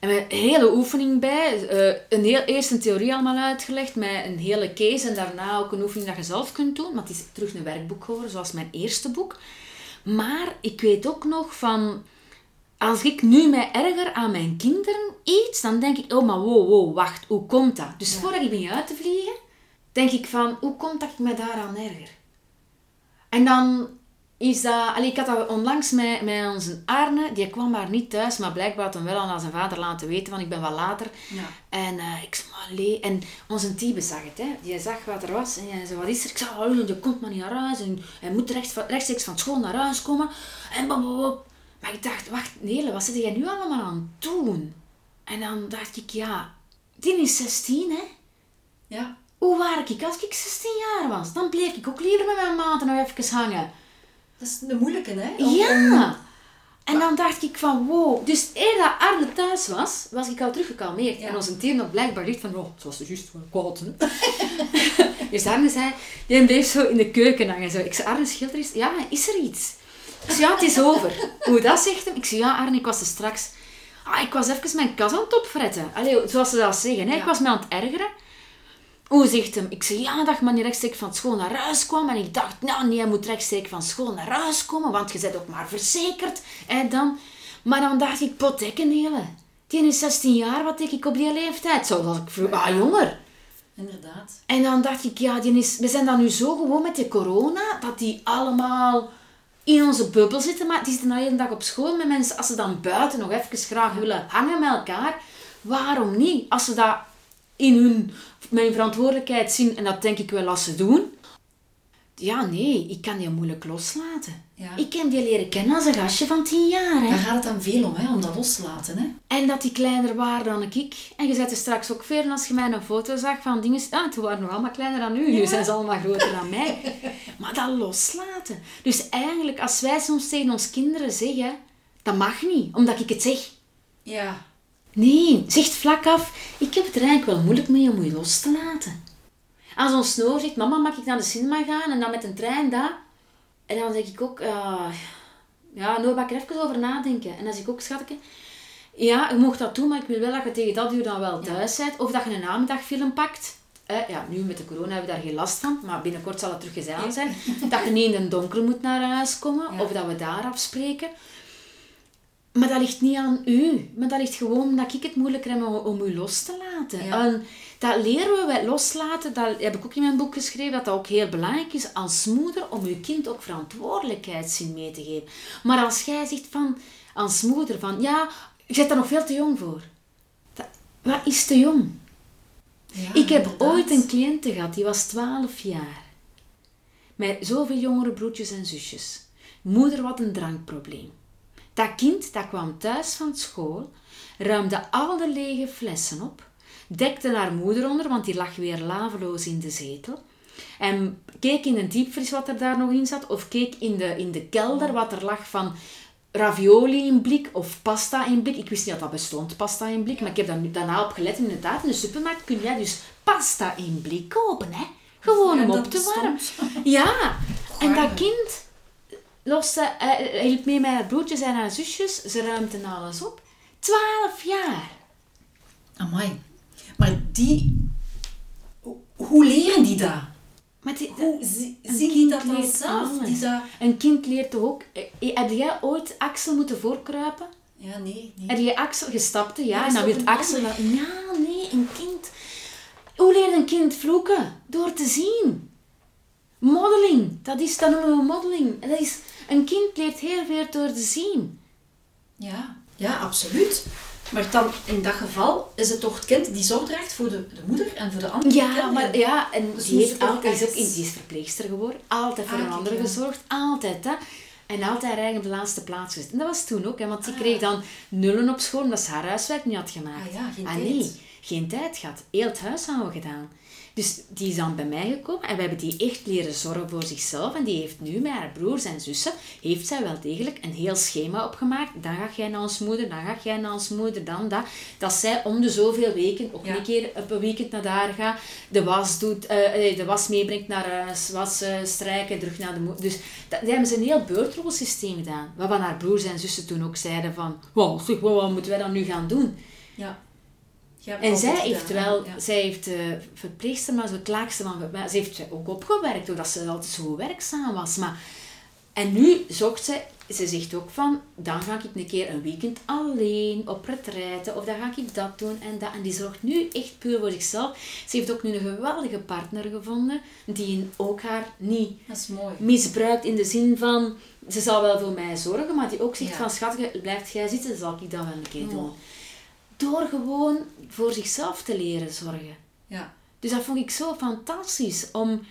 En een hele oefening bij. Uh, een heel, eerst een theorie allemaal uitgelegd met een hele case. En daarna ook een oefening dat je zelf kunt doen. Maar het is terug een werkboek geworden, zoals mijn eerste boek. Maar ik weet ook nog van als ik nu mij erger aan mijn kinderen iets, dan denk ik, oh maar wow, wow, wacht, hoe komt dat? Dus voordat ik begin uit te vliegen, denk ik van, hoe komt dat ik me daaraan erger? En dan is dat... Allee, ik had dat onlangs met, met onze Arne, die kwam maar niet thuis, maar blijkbaar had hem wel aan zijn vader laten weten, van ik ben wat later. Ja. En uh, ik zei, En onze Tiebe zag het, hè. Die zag wat er was en hij zei, wat is er? Ik zei, oh, je komt maar niet naar huis en hij moet recht, rechtstreeks van school naar huis komen. En blablabla. Maar ik dacht, wacht, Nele, wat zit jij nu allemaal aan het doen? En dan dacht ik, ja, die is 16, hè? Ja. Hoe waar ik als ik 16 jaar was? Dan bleef ik ook liever met mijn maten nog even hangen. Dat is de moeilijke, hè? ja. En dan dacht ik van, wow. Dus eer dat Arne thuis was, was ik al teruggekalmeerd. Ja. En onze team nog blijkbaar licht van, oh, het was juist gewoon koud, dus Arne zei, die bleef zo in de keuken hangen. Zo. Ik zei, Arne, schilder is, ja, is er iets? Ik zei, ja, het is over. Hoe dat zegt hem? Ik zei, ja, Arne, ik was er straks... Ah, ik was even mijn kas aan het opfretten. Allee, zoals ze dat zeggen. Hè? Ik was me aan het ergeren. Hoe zegt hem? Ik zei, ja, dat man niet rechtstreeks van school naar huis kwam. En ik dacht, nou nee, je moet rechtstreeks van school naar huis komen, want je bent ook maar verzekerd. En dan... Maar dan dacht ik, pottekken hele. Die is 16 jaar, wat denk ik op die leeftijd? Zo was ik ah, jonger. Inderdaad. En dan dacht ik, ja, die is, we zijn dan nu zo gewoon met de corona, dat die allemaal in onze bubbel zitten. Maar die zitten nou hele dag op school met mensen. Als ze dan buiten nog even graag willen hangen met elkaar, waarom niet? Als ze dat in hun, mijn verantwoordelijkheid zien, en dat denk ik wel als ze doen. Ja, nee, ik kan die moeilijk loslaten. Ja. Ik heb die leren kennen als een gastje van tien jaar. Hè. Daar gaat het dan veel om, hè, om dat los te laten. Hè. En dat die kleiner waren dan ik. En je zette straks ook veel als je mij een foto zag van dingen... Ah, toen waren nog allemaal kleiner dan u. Nu zijn ze allemaal groter dan mij. Maar dat loslaten. Dus eigenlijk, als wij soms tegen ons kinderen zeggen... Dat mag niet, omdat ik het zeg. Ja. Nee, zegt vlak af. Ik heb het er eigenlijk wel moeilijk mee om je los te laten. Als ons snoor zegt, mama, mag ik naar de cinema gaan? En dan met een trein daar. En dan denk ik ook, uh, ja, nou mag ik er even over nadenken. En als ik ook, schatje, ja, je mocht dat doen, maar ik wil wel dat je tegen dat uur dan wel thuis bent. Of dat je een namiddagfilm pakt. eh, ja, nu met de corona hebben we daar geen last van, maar binnenkort zal het terug gezeild zijn, dat je niet in de donker moet naar huis komen, Ja. of dat we daar afspreken. Maar dat ligt niet aan u. Maar dat ligt gewoon dat ik het moeilijker heb om, om u los te laten. Ja. En dat leren we loslaten. Dat heb ik ook in mijn boek geschreven. Dat dat ook heel belangrijk is als moeder. Om je kind ook verantwoordelijkheidszin mee te geven. Maar als jij zegt van, als moeder van... Ja, je bent daar nog veel te jong voor. Dat, wat is te jong? Ja, ik heb inderdaad. ooit een cliënte gehad. Die was 12 jaar. Met zoveel jongere broertjes en zusjes. Moeder had een drankprobleem. Dat kind dat kwam thuis van school, ruimde al de lege flessen op, dekte haar moeder onder, want die lag weer laveloos in de zetel, en keek in een diepvries wat er daar nog in zat, of keek in de, in de kelder wat er lag van ravioli in blik of pasta in blik. Ik wist niet dat dat bestond, pasta in blik, maar ik heb daar daarna op gelet. Inderdaad, in de supermarkt kun jij dus pasta in blik kopen, hè? Gewoon om op te warmen. Ja, en dat Goh. Kind loste, eh, hielp mee met haar broertjes en haar zusjes. Ze ruimten alles op. Twaalf jaar. Amai. Maar die... Hoe- leren die dat? Maar die, Hoe zien die dat dan zelf? alles. Die dat... Een kind leert toch ook... eh, Heb jij ooit Axel moeten voorkruipen? Ja, nee. nee. Heb je Axel gestapte? Ja, Ja, en dan wil Axel... Ja, nee, een kind... Hoe leert een kind vloeken? Door te zien. Modeling. Dat, is, dat noemen we modeling. En Dat is, een kind leert heel veel door te zien. Ja, ja, absoluut. Maar dan, in dat geval, is het toch het kind die zorg draagt voor de, de moeder en voor de andere Ja, kinderen? maar ja, en Dus die, heeft altijd, is ook, die is verpleegster geworden. Altijd voor Ah, een ander ja. gezorgd. Altijd, hè. En altijd eigenlijk op de laatste plaats gezet. En dat was toen ook, hè, want die Ah. kreeg dan nullen op school omdat ze haar huiswerk niet had gemaakt. Ah ja, geen ah, nee, geen tijd gehad. Heel het huishouden gedaan. Dus die is dan bij mij gekomen en we hebben die echt leren zorgen voor zichzelf. En die heeft nu met haar broers en zussen, heeft zij wel degelijk een heel schema opgemaakt. Dan ga jij naar ons moeder, dan ga jij naar ons moeder, dan dat. Dat zij om de zoveel weken, ook Ja. een keer op een weekend naar daar gaat, de was, doet, eh, eh, de was meebrengt naar huis, was eh, strijken, terug naar de moeder. Dus dat, die hebben ze een heel beurtrolsysteem gedaan. Waarvan haar broers en zussen toen ook zeiden van, wow, zeg, wat wat moeten wij dan nu gaan doen? Ja. En zij heeft wel, Ja. zij heeft eh, verpleegster, maar zo het laagste van, maar ze heeft ook opgewerkt, doordat ze altijd zo werkzaam was. Maar, en nu zocht ze, ze zegt ook van, dan ga ik een keer een weekend alleen op retraite, of dan ga ik dat doen en dat. En die zorgt nu echt puur voor zichzelf. Ze heeft ook nu een geweldige partner gevonden, die ook haar niet misbruikt in de zin van, ze zal wel voor mij zorgen, maar die ook zegt Ja. van, schat, blijft jij zitten, zal ik dat wel een keer Ja. doen. Door gewoon voor zichzelf te leren zorgen. Ja. Dus dat vond ik zo fantastisch. Om,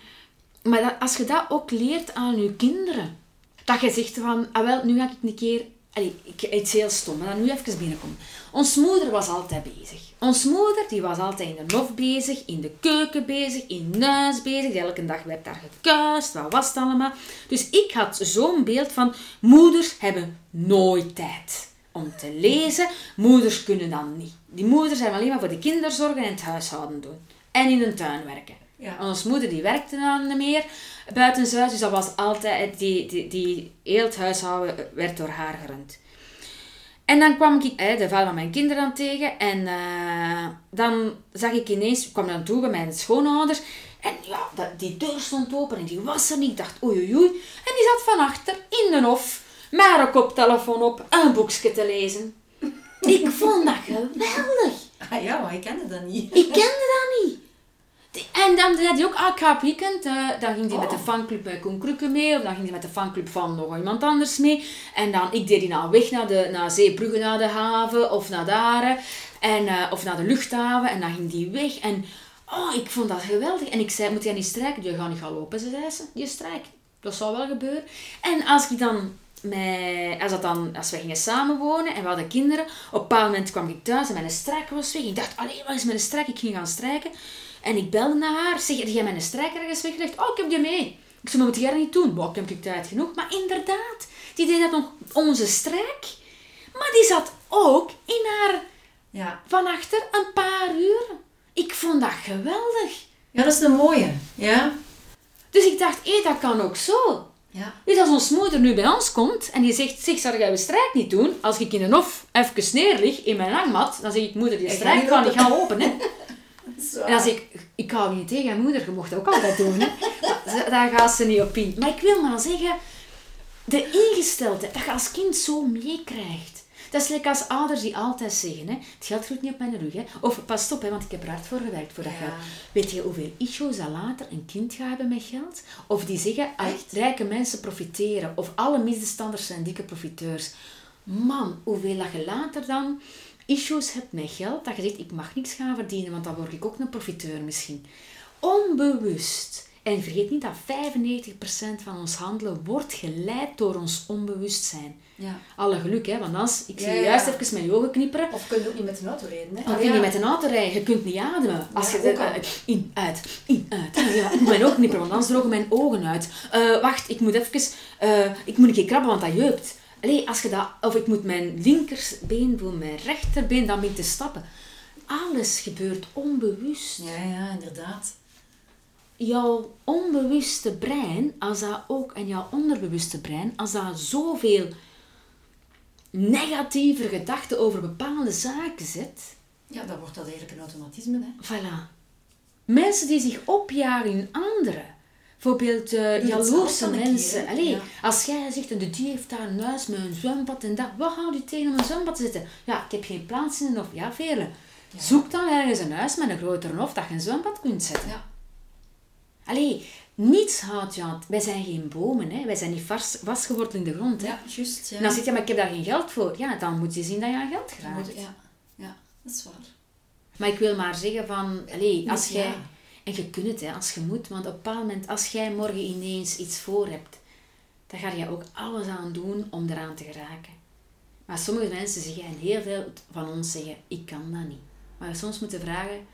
maar dat, als je dat ook leert aan je kinderen. Dat je zegt van, ah wel, nu ga ik een keer... Allee, ik, iets heel stom, maar dan nu even binnenkomen. Ons moeder was altijd bezig. Ons moeder die was altijd in de lof bezig, in de keuken bezig, in huis bezig. Elke dag werd daar gekuist, wat was het allemaal. Dus ik had zo'n beeld van, moeders hebben nooit tijd om te lezen. Moeders kunnen dan niet. Die moeders zijn alleen maar voor de kinderen zorgen en het huishouden doen. En in de tuin werken. Ja. Ons moeder die werkte dan meer buitenshuis, dus dat was altijd, die, die, die, heel het huishouden werd door haar gerund. En dan kwam ik eh, de vader van mijn kinderen aan tegen en eh, dan zag ik ineens, ik kwam dan toe bij mijn schoonouders en ja, die deur stond open en die was er niet. Ik dacht oei oei oei. En die zat van achter in de hof met haar koptelefoon op een boekje te lezen. Ik vond dat geweldig. Ah ja, maar ik kende dat niet. Ik kende dat niet. Die- En dan zei hij ook, ah, ik ga op weekend. eh, dan ging hij met de Oh. fanclub bij Koen Krukke mee. Of dan ging hij met de fanclub van nog iemand anders mee. En dan, ik deed die nou weg naar, de, naar Zeebrugge, naar de haven. Of naar daar. En, eh, of naar de luchthaven. En dan ging die weg. En oh, ik vond dat geweldig. En ik zei, moet jij niet strijken? Je gaat niet gaan lopen, ze zei ze. Je strijkt. Dat zou wel gebeuren. En als ik dan... Met, als, dat dan, als we gingen samenwonen en we hadden kinderen, op een bepaald moment kwam ik thuis en mijn strijk was weg. Ik dacht, allee, wat is mijn strijk? Ik ging gaan strijken. En ik belde naar haar. Zeg, heb jij mijn strijk ergens weggelegd? Oh, ik heb die mee. Ik zei, maar moet jij dat niet doen? Wow, ik heb tijd genoeg. Maar inderdaad, die deed dat nog onze strijk. Maar die zat ook in haar Ja. van achter een paar uur. Ik vond dat geweldig. ja, dat is de mooie. Ja. Dus ik dacht, hé, dat kan ook zo. Ja. Dus als ons moeder nu bij ons komt en die zegt, zeg, zou jij je strijk niet doen? Als ik in de hof even neer lig in mijn hangmat, dan zeg ik, moeder, die Ik strijk kan lopen. gaan open, hè. Zo. En als ik, ik hou niet tegen, moeder, je mocht dat ook altijd doen. Hè. Daar gaat ze niet op in. Maar ik wil maar zeggen, de ingesteldheid, dat je als kind zo meekrijgt. Dat is lekker als ouders die altijd zeggen, hè, het geld groeit niet op mijn rug. Hè. Of pas op, hè, want ik heb er hard voor gewerkt voor dat Ja. geld. Weet je hoeveel issues dat later een kind gaat hebben met geld? Of die zeggen, Echt? rijke mensen profiteren. Of alle middenstanders zijn dikke profiteurs. Man, hoeveel dat je later dan issues hebt met geld, dat je zegt, ik mag niks gaan verdienen, want dan word ik ook een profiteur misschien. Onbewust. En vergeet niet dat 95% van ons handelen wordt geleid door ons onbewustzijn. Ja. Alle geluk, hè, want als ik zie Ja, je ja. juist even je ogen knipperen, Of kun je ook niet met een auto rijden, hè? dan kun je niet met een auto rijden, je kunt niet ademen. Als je ook al. eh, in, uit, in, uit. Ah, Ja, ik moet mijn ogen knipperen, want anders drogen mijn ogen uit. Eh, wacht, ik moet even, eh, ik moet een keer krabben, want dat jeukt. Allee, als je dat, of ik moet mijn linkerbeen voor mijn rechterbeen dan mee te stappen. Alles gebeurt onbewust. Ja, ja, inderdaad. Jouw onbewuste brein, als dat ook, en jouw onderbewuste brein, als dat zoveel negatieve gedachten over bepaalde zaken zet, Ja, dan wordt dat eigenlijk een automatisme, hè? Voilà. Mensen die zich opjagen in anderen. Bijvoorbeeld het jaloerse mensen. Allee, Ja. Als jij zegt, en de die heeft daar een huis met een zwembad en dat. Wat houdt je tegen om een zwembad te zitten? Ja, ik heb geen plaats in een hof. Ja, vele. Zoek dan ergens een huis met een groter hof dat je een zwembad kunt zetten. Ja. Allee, niets houdt je aan. Wij zijn geen bomen, hè. wij zijn niet vast, vastgeworteld in de grond. Hè. Ja, juist. Ja. En dan zeg je, maar ik heb daar geen geld voor. Ja, dan moet je zien dat je aan geld moet- ja. ja, dat is waar. Maar ik wil maar zeggen van, als Ja. jij, en je kunt het hè, als je moet, want op een bepaald moment, als jij morgen ineens iets voor hebt, dan ga je ook alles aan doen om eraan te geraken. Maar sommige mensen zeggen, en heel veel van ons zeggen, ik kan dat niet. Maar soms moeten vragen,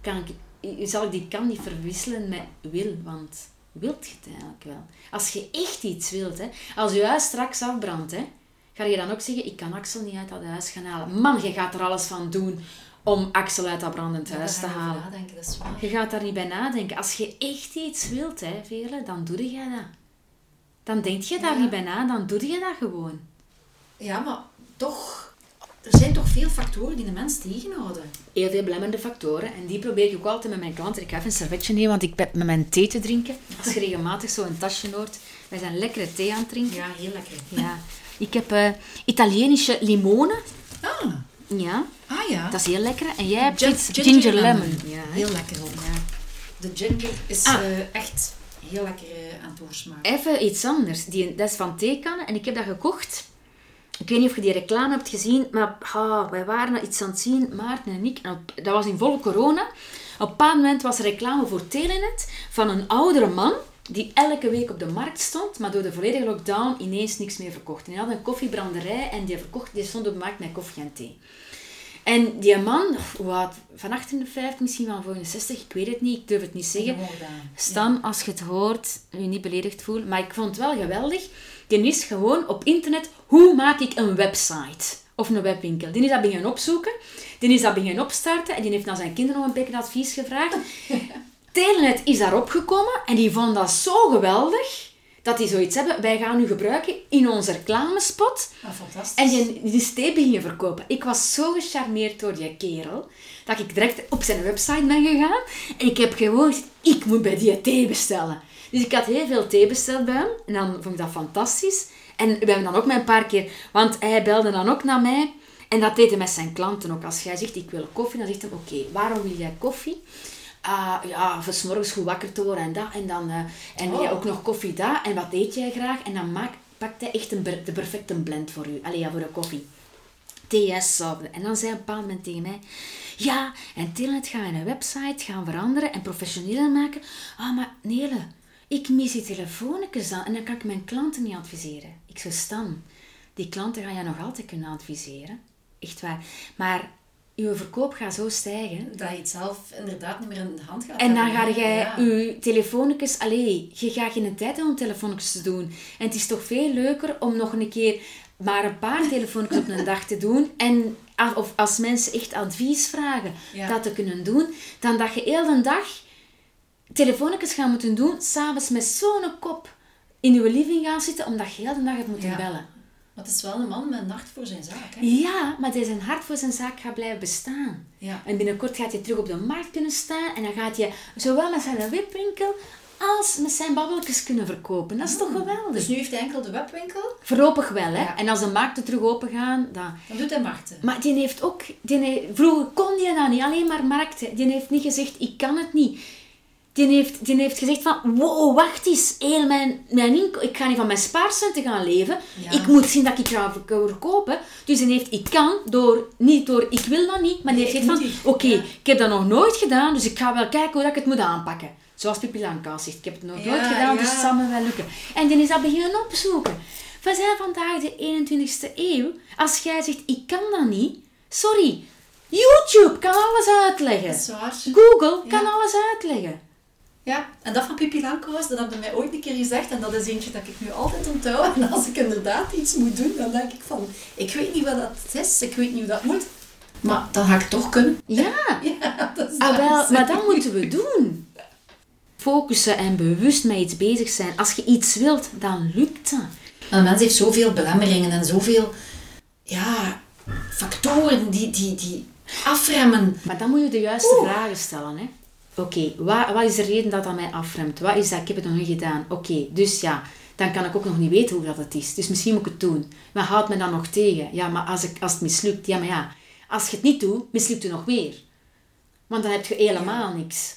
kan ik, zal ik die kan niet verwisselen met wil, want wilt je het eigenlijk wel? Als je echt iets wilt, hè, als je huis straks afbrandt, hè, ga je dan ook zeggen, ik kan Axel niet uit dat huis gaan halen. Man, je gaat er alles van doen om Axel uit dat brandend Ja, huis te halen. nadenken, dat is waar. Je gaat daar niet bij nadenken. Als je echt iets wilt, hè, Vele, dan doe je dat. Dan denk je daar Ja. niet bij na, dan doe je dat gewoon. Ja, maar toch... Er zijn toch veel factoren die de mens tegenhouden. Heel veel belemmerde factoren. En die probeer ik ook altijd met mijn klanten. Ik ga even een servetje nemen, want ik ben met mijn thee te drinken. Als je regelmatig zo een tasje hoort. Wij zijn lekkere thee aan het drinken. Ja, heel lekker. Ja. Ik heb eh Italienische limonen. Ah, Ja, ah ja. dat is heel lekker. En jij hebt iets ginger, lemon. Ja? Heel lekker ook. De ginger is Ah. eh, echt heel lekker eh, aan het doorsmaken. Even iets anders. Die, dat is van theekannen en ik heb dat gekocht. Ik weet niet of je die reclame hebt gezien, maar ah, wij waren iets aan het zien, Maarten en ik. En dat was in volle corona. Op een bepaald moment was er reclame voor Telenet van een oudere man die elke week op de markt stond, maar door de volledige lockdown ineens niks meer verkocht. En hij had een koffiebranderij en die, verkocht, die stond op de markt met koffie en thee. En die man, oud, van 58, misschien voor 60, ik weet het niet, ik durf het niet zeggen. Stan, als je het hoort, je niet beledigd voelt. Maar ik vond het wel geweldig. Die is gewoon op internet, hoe maak ik een website? Of een webwinkel. Die is dat beginnen opzoeken. Die is dat beginnen opstarten. En die heeft naar zijn kinderen nog een beetje advies gevraagd. Telenet is daarop gekomen. En die vond dat zo geweldig. Dat die zoiets hebben. Wij gaan nu gebruiken in onze reclamespot. Ah, fantastisch. En die, die is thee beginnen verkopen. Ik was zo gecharmeerd door die kerel, dat ik direct op zijn website ben gegaan. En ik heb gewoon gezegd, ik moet bij die thee bestellen. Dus ik had heel veel thee besteld bij hem. En dan vond ik dat fantastisch. En we hebben dan ook met een paar keer... Want hij belde dan ook naar mij. En dat deed hij met zijn klanten ook. Als jij zegt, ik wil koffie, dan zegt hij, oké, waarom wil jij koffie? Ah, ja, voor 's morgens goed wakker te worden en dat. En dan eh, en Oh. ja, ook nog koffie dat. En wat eet jij graag? En dan maak, pakt hij echt een, de perfecte blend voor u. Allee, ja, voor de koffie. TS. En dan zei een bepaald moment tegen mij... Ja, en Telenet gaan we een website gaan veranderen en professioneler maken. Ah, maar Nele, ik mis die telefoonnetjes dan. En dan kan ik mijn klanten niet adviseren. Ik zou staan. Die klanten ga je nog altijd kunnen adviseren. Echt waar. Maar uw verkoop gaat zo stijgen. Dat je het zelf inderdaad niet meer in de hand gaat En dan ga jij Ja. je telefoonnetjes... Allee, je gaat geen tijd hebben om telefoonnetjes te doen. En het is toch veel leuker om nog een keer maar een paar telefoonnetjes op een dag te doen. En of als mensen echt advies vragen, Ja. dat te kunnen doen. Dan dat je heel de dag telefoonnetjes gaat moeten doen, s'avonds met zo'n kop in je living gaan zitten, omdat je heel de dag hebt moeten Ja. bellen. Maar het is wel een man met een hart voor zijn zaak. Hè? Ja, maar zijn hart voor zijn zaak gaat blijven bestaan. Ja. En binnenkort gaat hij terug op de markt kunnen staan en dan gaat hij zowel met zijn webwinkel als met zijn babbeltjes kunnen verkopen. Dat is toch geweldig? Dus nu heeft hij enkel de webwinkel, Voorlopig wel, hè. Ja. En als de markten terug open gaan, dan... dan doet hij markten. Maar die heeft ook... Die heeft- vroeger kon die dat niet, alleen maar markten. Die heeft niet gezegd, ik kan het niet. Die heeft, die heeft gezegd van, wow, wacht eens. Heel mijn, mijn ik ga niet van mijn spaarcenten gaan leven. Ja. Ik moet zien dat ik ga verk- verkopen. Dus die heeft, ik kan, door, niet door, ik wil dat niet. Maar die heeft gezegd van, oké. Ja. ik heb dat nog nooit gedaan. Dus ik ga wel kijken hoe dat ik het moet aanpakken. Zoals Pippi Langkous zegt, ik heb het nog Ja, nooit gedaan, dus het zal me wel lukken. En die is dat beginnen opzoeken. We zijn vandaag de 21ste eeuw. Als jij zegt, ik kan dat niet, sorry. YouTube kan alles uitleggen. Google kan alles uitleggen. Ja, en dat van Pippi Langkous, dat heb je mij ooit een keer gezegd. En dat is eentje dat ik nu altijd onthoud. En als ik inderdaad iets moet doen, dan denk ik van... Ik weet niet wat dat is, ik weet niet hoe dat moet. Maar dat ga ik toch kunnen. Ja, Ja, dat is ah, wel, maar dat moeten we doen. Focussen en bewust met iets bezig zijn. Als je iets wilt, dan lukt dat. Maar een mens heeft zoveel belemmeringen en zoveel ja, factoren die, die, die afremmen. Maar dan moet je de juiste vragen stellen. hè. Oké, wat, wat is de reden dat dat mij afremt? Wat is dat? Ik heb het nog niet gedaan. Oké, dus ja, dan kan ik ook nog niet weten hoe dat het is. Dus misschien moet ik het doen. Maar houdt me dan nog tegen? Ja, maar als, ik, als het mislukt, ja, maar ja. Als je het niet doet, mislukt het nog meer. Want dan heb je helemaal niks.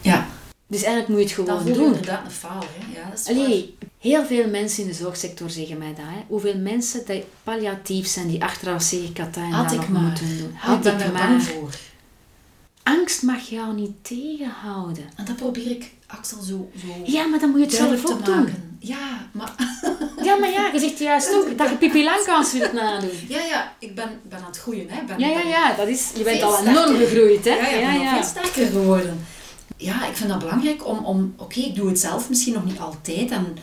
Ja, Dus eigenlijk moet je het gewoon doen. inderdaad een faal. Hè? Ja, dat is. Allee, heel veel mensen in de zorgsector zeggen mij dat. Hè. Hoeveel mensen die palliatief zijn, die achteraf zeggen, ik had dat dat ik nog maar. moeten doen. ik Had ben ik er maar. bang voor. Angst mag jou niet tegenhouden. En dat probeer ik Axel zo, zo Ja, maar dan moet je het zelf ook te doen. Ja, maar... Ja, maar ja, je zegt juist ook dat je Pippi Langkous wilt nadoen. Ja, ja, ik ben, ben aan het groeien. Hè. Ben, Ja, ja, ja, dat is, je bent al enorm gegroeid, hè? Ja, ja, ben al veel sterker geworden. Ja, ik vind dat belangrijk om... om Oké, ik doe het zelf misschien nog niet altijd. En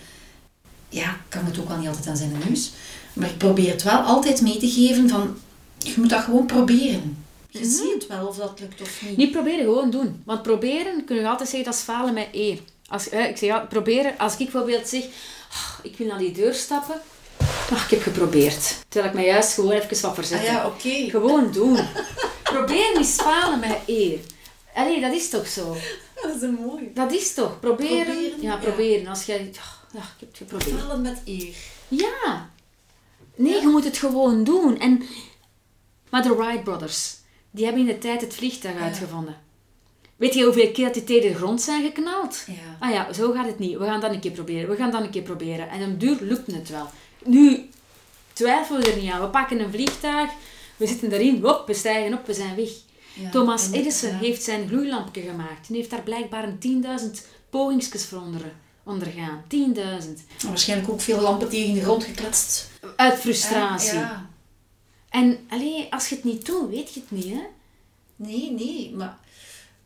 ja, ik kan het ook wel niet altijd aan zijn neus. Maar ik probeer het wel altijd mee te geven van... Je moet dat gewoon proberen. Je ziet het wel of dat lukt of niet. Niet proberen, gewoon doen. Want proberen, kun je altijd zeggen, dat is falen met eer. Als, eh, ik zeg, ja, proberen, als ik bijvoorbeeld zeg, "Ah, ik wil naar die deur stappen. Ach, ik heb geprobeerd. Terwijl ik mij juist gewoon even wat verzet. Ah ja, oké. Gewoon doen. proberen is falen met eer. Allee, dat is toch zo? Dat is een mooi. Dat is toch? Proberen. Proberen, ja, ja. proberen. Als jij... ach, Ja, ik heb het geprobeerd. Falen met eer. Ja. Nee, je moet het gewoon doen. En, maar de Wright Brothers, die hebben in de tijd het vliegtuig Ja. uitgevonden. Weet je hoeveel keer die tegen de grond zijn geknald? Ja. Ah ja, zo gaat het niet. We gaan dat een keer proberen. We gaan dat een keer proberen. En op duur lukt het wel. Nu twijfelen we er niet aan. We pakken een vliegtuig, we zitten erin, hop, we stijgen op, we zijn weg. Ja, Thomas Edison ja. heeft zijn gloeilampje gemaakt. En heeft daar blijkbaar een 10.000 pogingsjes voor onder, ondergaan. 10.000. Waarschijnlijk ook veel lampen tegen de grond gekletst. Uit frustratie. Ja. En alleen als je het niet doet, weet je het niet. Hè? Nee, nee, maar...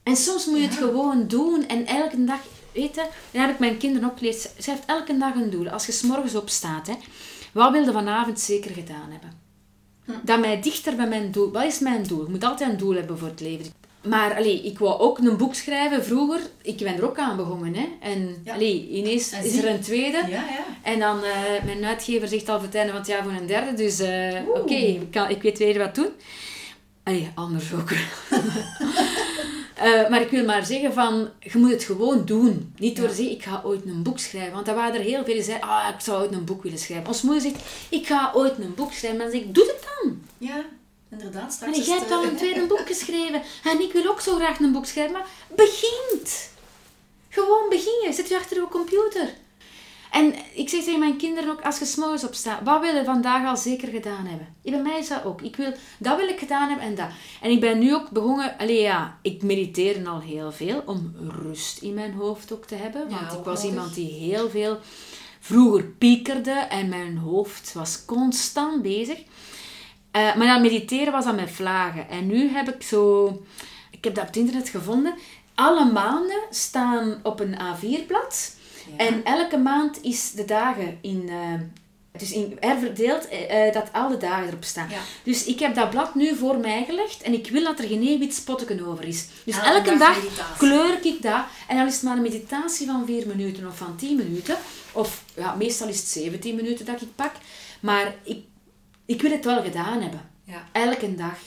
En soms moet je het Ja. gewoon doen. En elke dag, weet je, daar heb ik mijn kinderen ook geleerd. Ze heeft elke dag een doel. Als je s'morgens opstaat, hè, wat wil je vanavond zeker gedaan hebben? Hm. Dat mij dichter bij mijn doel. Wat is mijn doel? Je moet altijd een doel hebben voor het leven. Maar allee, ik wou ook een boek schrijven vroeger. Ik ben er ook aan begonnen. Hè? En Ja. allee, ineens En is er een tweede. Ja, ja. En dan, eh, mijn uitgever zegt al voor het einde van het jaar voor een derde. Dus eh, oké, ik ik weet weer wat doen. Allee, anders ook. Eh, maar ik wil maar zeggen van, je moet het gewoon doen. Niet door te zeggen, ik ga ooit een boek schrijven. Want er waren er heel veel die zeiden, ah, ik zou ooit een boek willen schrijven. Ons moeder zegt, ik ga ooit een boek schrijven. En dan zeg ik, doe het dan. Ja, inderdaad. Straks is jij hebt al eh, een tweede boek geschreven. En ik wil ook zo graag een boek schrijven. Maar begint. Gewoon beginnen. Zet je achter je computer. En ik zeg tegen mijn kinderen ook, als je s'morgens opstaat, wat wil je vandaag al zeker gedaan hebben? Bij mij is dat ook. Ik wil, dat wil ik gedaan hebben en dat. En ik ben nu ook begonnen, allee ja, ik mediteer al heel veel, om rust in mijn hoofd ook te hebben. Ja, Want ik was nodig. iemand die heel veel vroeger piekerde en mijn hoofd was constant bezig. Eh, maar dan mediteren was aan met vlagen. En nu heb ik zo... Ik heb dat op het internet gevonden. Alle maanden staan op een A4-blad. Ja. En elke maand is de dagen in... eh, dus in, herverdeeld eh, dat alle dagen erop staan. Ja. Dus ik heb dat blad nu voor mij gelegd en ik wil dat er geen wit spotteken over is. Dus Elke elke dag dag kleur ik dat. En dan is het maar een meditatie van 4 minuten of van 10 minuten. Of ja, meestal is het 17 minuten dat ik pak. Maar ik, ik wil het wel gedaan hebben. Ja. Elke dag.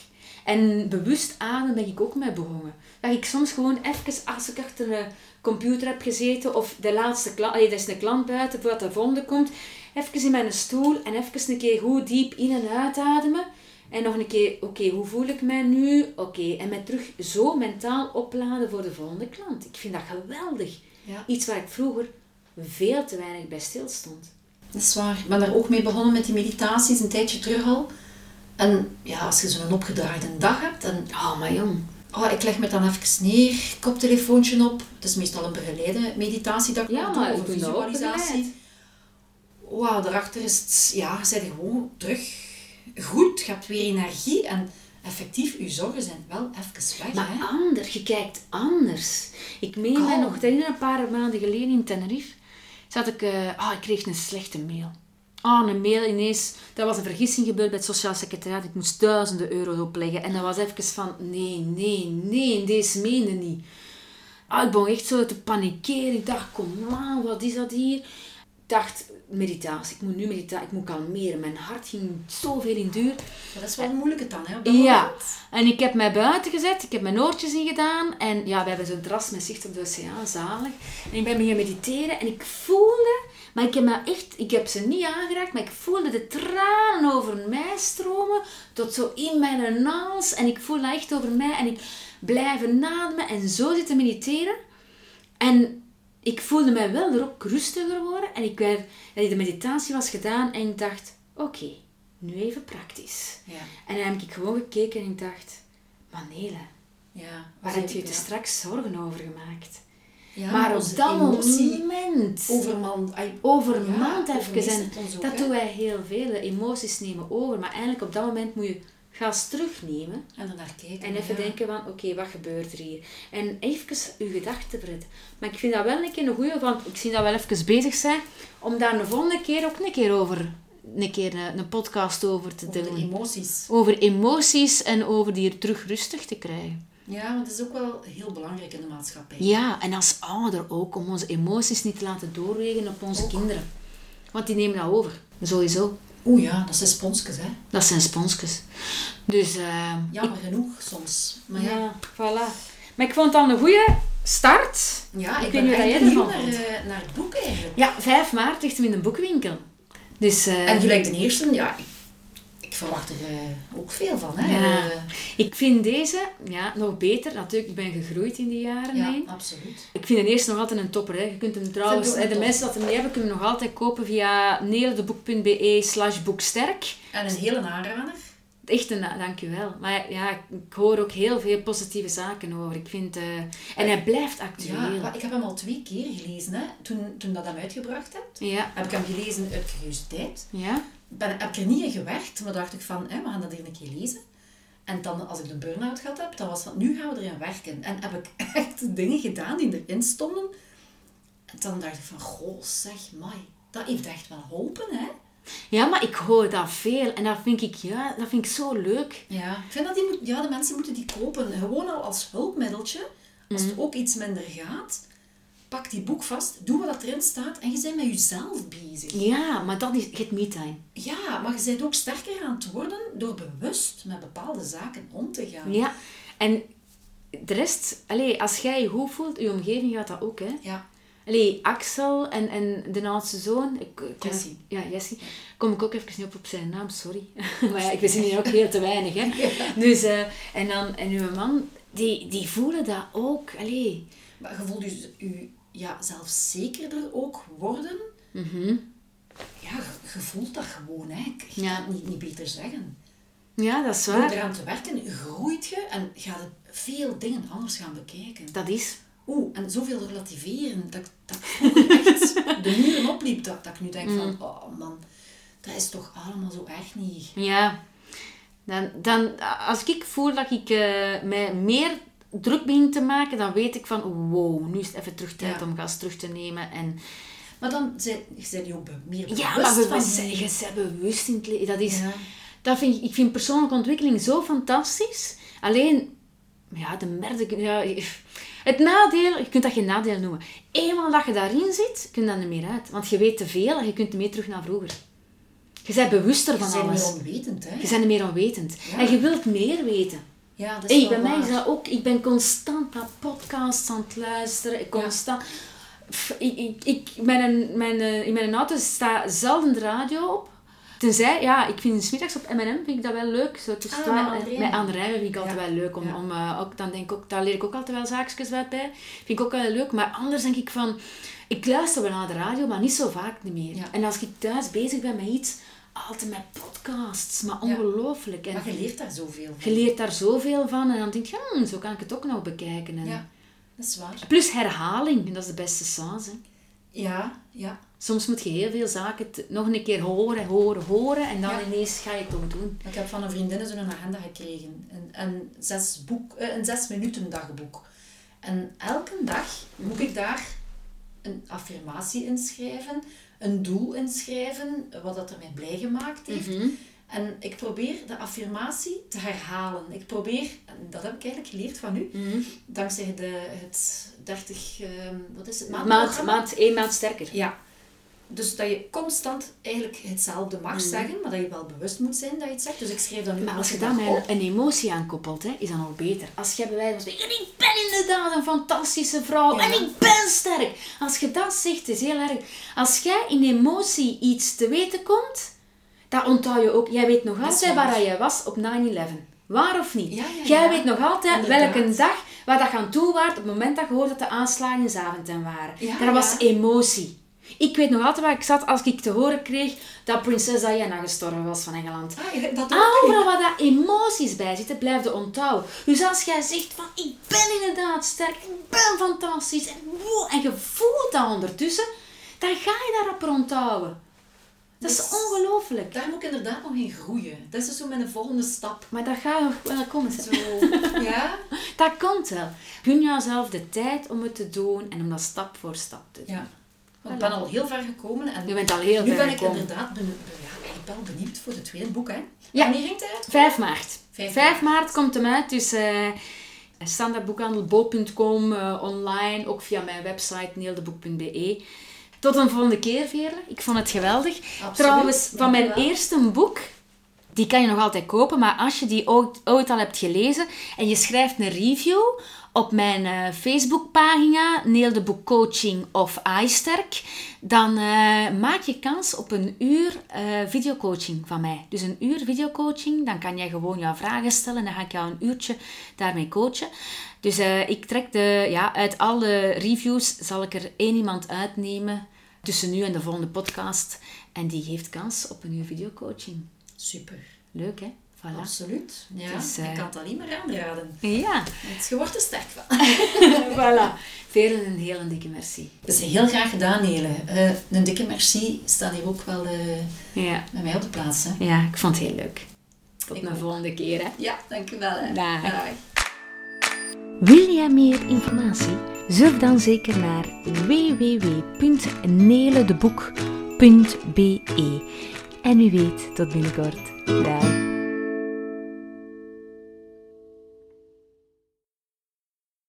En bewust ademen ben ik ook mee begonnen. Dat ik soms gewoon even, als ik achter een computer heb gezeten, of de laatste klant, er is een klant buiten voordat de volgende komt, even in mijn stoel en even een keer goed diep in- en uitademen. En nog een keer, oké, hoe voel ik mij nu? Oké, en mij terug zo mentaal opladen voor de volgende klant. Ik vind dat geweldig. Ja. Iets waar ik vroeger veel te weinig bij stilstond. Dat is waar. Ik ben daar ook mee begonnen met die meditaties een tijdje terug al. En ja, als je zo'n opgedraaide dag hebt en Oh, maar jong. oh, ik leg me dan even neer, koptelefoontje op. Het is meestal een begeleide meditatie dat ik Ja, maar doe, of een dat visualisatie. Wauw, daarachter is het, ja, je gewoon terug goed. Je hebt weer energie en effectief, je zorgen zijn wel even weg. Maar hè? anders, je kijkt anders. Ik meen mij nog herinneren, een paar maanden geleden in Tenerife, zat ik, eh, ah, ik kreeg een slechte mail. Ah, een mail ineens, dat was een vergissing gebeurd bij het sociaal secretariaat. Ik moest duizenden euro's opleggen. En dat was even van, nee, nee, nee, deze meende niet. Ah, ik begon echt zo te panikeren. Ik dacht, kom aan, wat is dat hier? Ik dacht, meditatie, ik moet nu mediteren, ik moet kalmeren. Mijn hart ging zoveel in duur. Maar dat is wel een moeilijke dan, hè, op dat Ja, moment. en ik heb mij buiten gezet, ik heb mijn oortjes in gedaan en ja, we hebben zo'n terras met zicht op de oceaan, zalig. En ik ben beginnen mediteren en ik voelde, maar ik heb, me echt, ik heb ze niet aangeraakt, maar ik voelde de tranen over mij stromen tot zo in mijn naals en ik voelde dat echt over mij en ik blijven ademen en zo zitten mediteren. En ik voelde mij wel er ook rustiger worden en ik werd, de meditatie was gedaan en ik dacht, oké, nu even praktisch. Ja, En dan heb ik gewoon gekeken en ik dacht, Manele, ja. waar heb je ja. straks zorgen over gemaakt? Ja, maar op dat moment, overmand. overmand ja, even, en ook, dat doen wij heel veel, emoties nemen over. Maar eigenlijk op dat moment moet je gas terugnemen En er naar kijken. en even ja. denken van, oké, wat gebeurt er hier? En even je gedachten verzetten. Maar ik vind dat wel een keer een goeie, want ik zie dat wel even bezig zijn, om daar de volgende keer ook een keer over, een keer een, een podcast over te Over doen. emoties. Over emoties en over die er terug rustig te krijgen. Ja, want dat is ook wel heel belangrijk in de maatschappij. Ja, en als ouder ook, om onze emoties niet te laten doorwegen op onze Ook. kinderen. Want die nemen dat over, sowieso. Oeh ja, dat zijn sponsjes, hè. Dat zijn sponsjes. Dus, eh Jammer genoeg soms. Maar ja, ja, voilà. Maar ik vond het al een goede start. ja ik, Ik ben weet niet ervan naar, vond. eh, naar het boek eigenlijk. Ja, 5 maart ligt hem in de boekwinkel. Dus, eh, En gelijk de eerste, ja, ik, ik verwacht er eh, ook veel van, hè. Ja. Eh, ik vind deze ja, nog beter. Natuurlijk, ik ben gegroeid in die jaren ja, heen. absoluut. Ik vind de eerste nog altijd een topper. Hè. Je kunt hem trouwens, de mensen dat hem niet hebben, kunnen hem nog altijd kopen via neeldeboek.be slash boeksterk. En een hele aanrader. Echt een dankjewel. Maar ja, ik hoor ook heel veel positieve zaken over. Ik vind, eh, en hij blijft actueel. Ja, ik heb hem al twee keer gelezen, hè. Toen, toen dat hem uitgebracht hebt, ja. heb ik hem gelezen uit curiositeit. ja. Ben, heb ik er niet in gewerkt, maar dacht ik van, hè, we gaan dat hier een keer lezen. En dan, als ik de burn-out gehad heb, dan was van, nu gaan we erin werken. En heb ik echt dingen gedaan die erin stonden. En dan dacht ik van, goh, zeg, mai, dat heeft echt wel geholpen, hè. Ja, maar ik hoor dat veel. En dat vind ik, ja, dat vind ik zo leuk. Ja, ik vind dat die moet, ja, de mensen moeten die kopen. Gewoon al als hulpmiddeltje. Als Mhm. het ook iets minder gaat, pak die boek vast, doe wat erin staat en je bent met jezelf bezig. Ja, maar dat is het me-time. Ja, maar je bent ook sterker aan het worden door bewust met bepaalde zaken om te gaan. Ja. En de rest, allee, als jij je goed voelt, je omgeving gaat dat ook, hè. Ja. Allee, Axel en, en de oudste zoon. Ik, kom- Jesse. Ja, Jesse. Kom ik ook even niet op op zijn naam, sorry. maar ja, ik wist niet ook heel te weinig, hè. Dus, eh, en dan, en uw man, die, die voelen dat ook. Allee. Maar je voelt dus je ja, zelfzekerder ook worden. Mhm. Ja, je, voelt dat gewoon, hè. Je Ja. kan het niet, niet beter zeggen. Ja, dat is Door waar. eraan te werken, groeit je en gaat veel dingen anders gaan bekijken. Dat is. Oeh, en zoveel relativeren, dat, dat ik echt de muren opliep, dat, dat ik nu denk Mm. van, oh man, dat is toch allemaal zo erg niet. Ja. Dan, dan, als ik voel dat ik eh, mij meer druk begin te maken, dan weet ik van, wow, nu is het even terug tijd Ja. om gas terug te nemen. En, Maar dan zijn, zijn die ook meer bewust ja, maar we, van zijn, je bent bewust in het leven. Dat is, Ja. dat vind ik, ik vind persoonlijke ontwikkeling zo fantastisch. Alleen, ja, de merde... Ja, het nadeel, je kunt dat geen nadeel noemen. Eenmaal dat je daarin zit, kun je dat niet meer uit. Want je weet te veel en je kunt meer terug naar vroeger. Je bent bewuster van Je bent alles. meer onwetend, hè? Je bent er meer onwetend. Ja. En je wilt meer weten. Ja, dat is Hey, wel bij mij is dat ook. Ik ben constant naar podcasts aan het luisteren. Ik constant... Pff, ik, ik, ik, mijn, mijn, eh, in mijn auto staat zelden de radio op. Tenzij, ja, ik vind 's middags op M&M vind ik dat wel leuk. Zo tussen Ah, 12 met André. vind ik altijd Ja. wel leuk. Om, Ja. om, eh, ook, dan denk ik ook, daar leer ik ook altijd wel zaakjes bij. Vind ik ook wel leuk. Maar anders denk ik van... Ik luister wel naar de radio, maar niet zo vaak niet meer. Ja. En als ik thuis bezig ben met iets, altijd met podcasts. Maar ongelooflijk. En Maar je leert daar zoveel je van. leert daar zoveel van. En dan denk je, hm, zo kan ik het ook nog bekijken. En Ja, dat is waar. Plus herhaling, dat is de beste saus. Hè. Ja, ja. Soms moet je heel veel zaken nog een keer horen, horen, horen. En dan Ja. ineens ga je het toch doen. Ik heb van een vriendin zo'n agenda gekregen. Een, een, zes boek, eh, een zes minuten dagboek. En elke dag moet ik daar een affirmatie inschrijven, een doel inschrijven, wat dat er mij blij gemaakt heeft. Mhm. En ik probeer de affirmatie te herhalen. Ik probeer, en dat heb ik eigenlijk geleerd van u, Mhm. dankzij de, het 30, ehm, wat is het, Maand, maandprogramma. maand, één maand sterker. Ja. Dus dat je constant eigenlijk hetzelfde mag zeggen, maar dat je wel bewust moet zijn dat je het zegt. Dus ik schrijf dan nu Maar als je met op. een emotie aan koppelt, hè, is dat nog beter. Als je bij wijze van spreken, en ik ben inderdaad een fantastische vrouw Ja. en ik ben sterk. Als je dat zegt, is heel erg. Als jij in emotie iets te weten komt, dat onthoud je ook. Jij weet nog altijd waar. waar jij was op 9-11. Waar of niet? Ja, ja, Jij weet nog altijd Inderdaad. welke dag, waar dat aan toe waart op het moment dat je hoorde dat de aanslagen in Zaventem waren. Ja, dat was emotie. Ik weet nog altijd waar ik zat als ik te horen kreeg dat prinses Diana gestorven was van Engeland. Ah, dat. Overal waar daar emoties bij zitten, blijf je onthouden. Dus als jij zegt van, ik ben inderdaad sterk, ik ben fantastisch, en, wow, en je voelt dat ondertussen, dan ga je daarop onthouden. Dat is Dus- ongelooflijk. Daar moet ik inderdaad nog in groeien. Dat is dus zo mijn volgende stap. Maar dat gaat nog wel komen. Zo, ja? Dat komt wel. Gun jezelf de tijd om het te doen en om dat stap voor stap te doen. Ja. Want ik ben al heel ver gekomen en Je bent al heel nu ver ben ik gekomen. inderdaad ben, ja, eigenlijk wel benieuwd voor het tweede boek. Hè? Ja. Wanneer ging het uit? 5 maart. 5 5 maart komt hem uit, dus eh standaardboekhandel bol.com, eh, online, ook via mijn website neeldeboek.be. Tot een volgende keer, Veerle. Ik vond het geweldig. Absoluut. Trouwens, van mijn eerste boek, die kan je nog altijd kopen, maar als je die ooit, ooit al hebt gelezen en je schrijft een review op mijn eh, Facebookpagina, Neel de Boek Coaching of iSterk, dan eh, maak je kans op een uur eh, videocoaching van mij. Dus een uur videocoaching, dan kan jij gewoon jouw vragen stellen en dan ga ik jou een uurtje daarmee coachen. Dus ik trek de, ja, uit alle reviews zal ik er één iemand uitnemen tussen nu en de volgende podcast. En die geeft kans op een uur videocoaching. Super. Leuk, hè? Voilà. Absoluut. Ja, Dus, ik kan het alleen maar aanraden. Ja, je wordt er sterk van. voilà. Velen een hele dikke merci. Dat is heel graag gedaan, Nele. Eh, een dikke merci staat hier ook wel eh, Ja. bij mij op de plaats. Hè? ja, ik vond het heel leuk. Tot ook. volgende keer, hè? Ja, dankjewel. Hè. Dag. Dag. Wil jij meer informatie? Surf dan zeker naar www.nelendeboek.be. En u weet, tot binnenkort. Dag.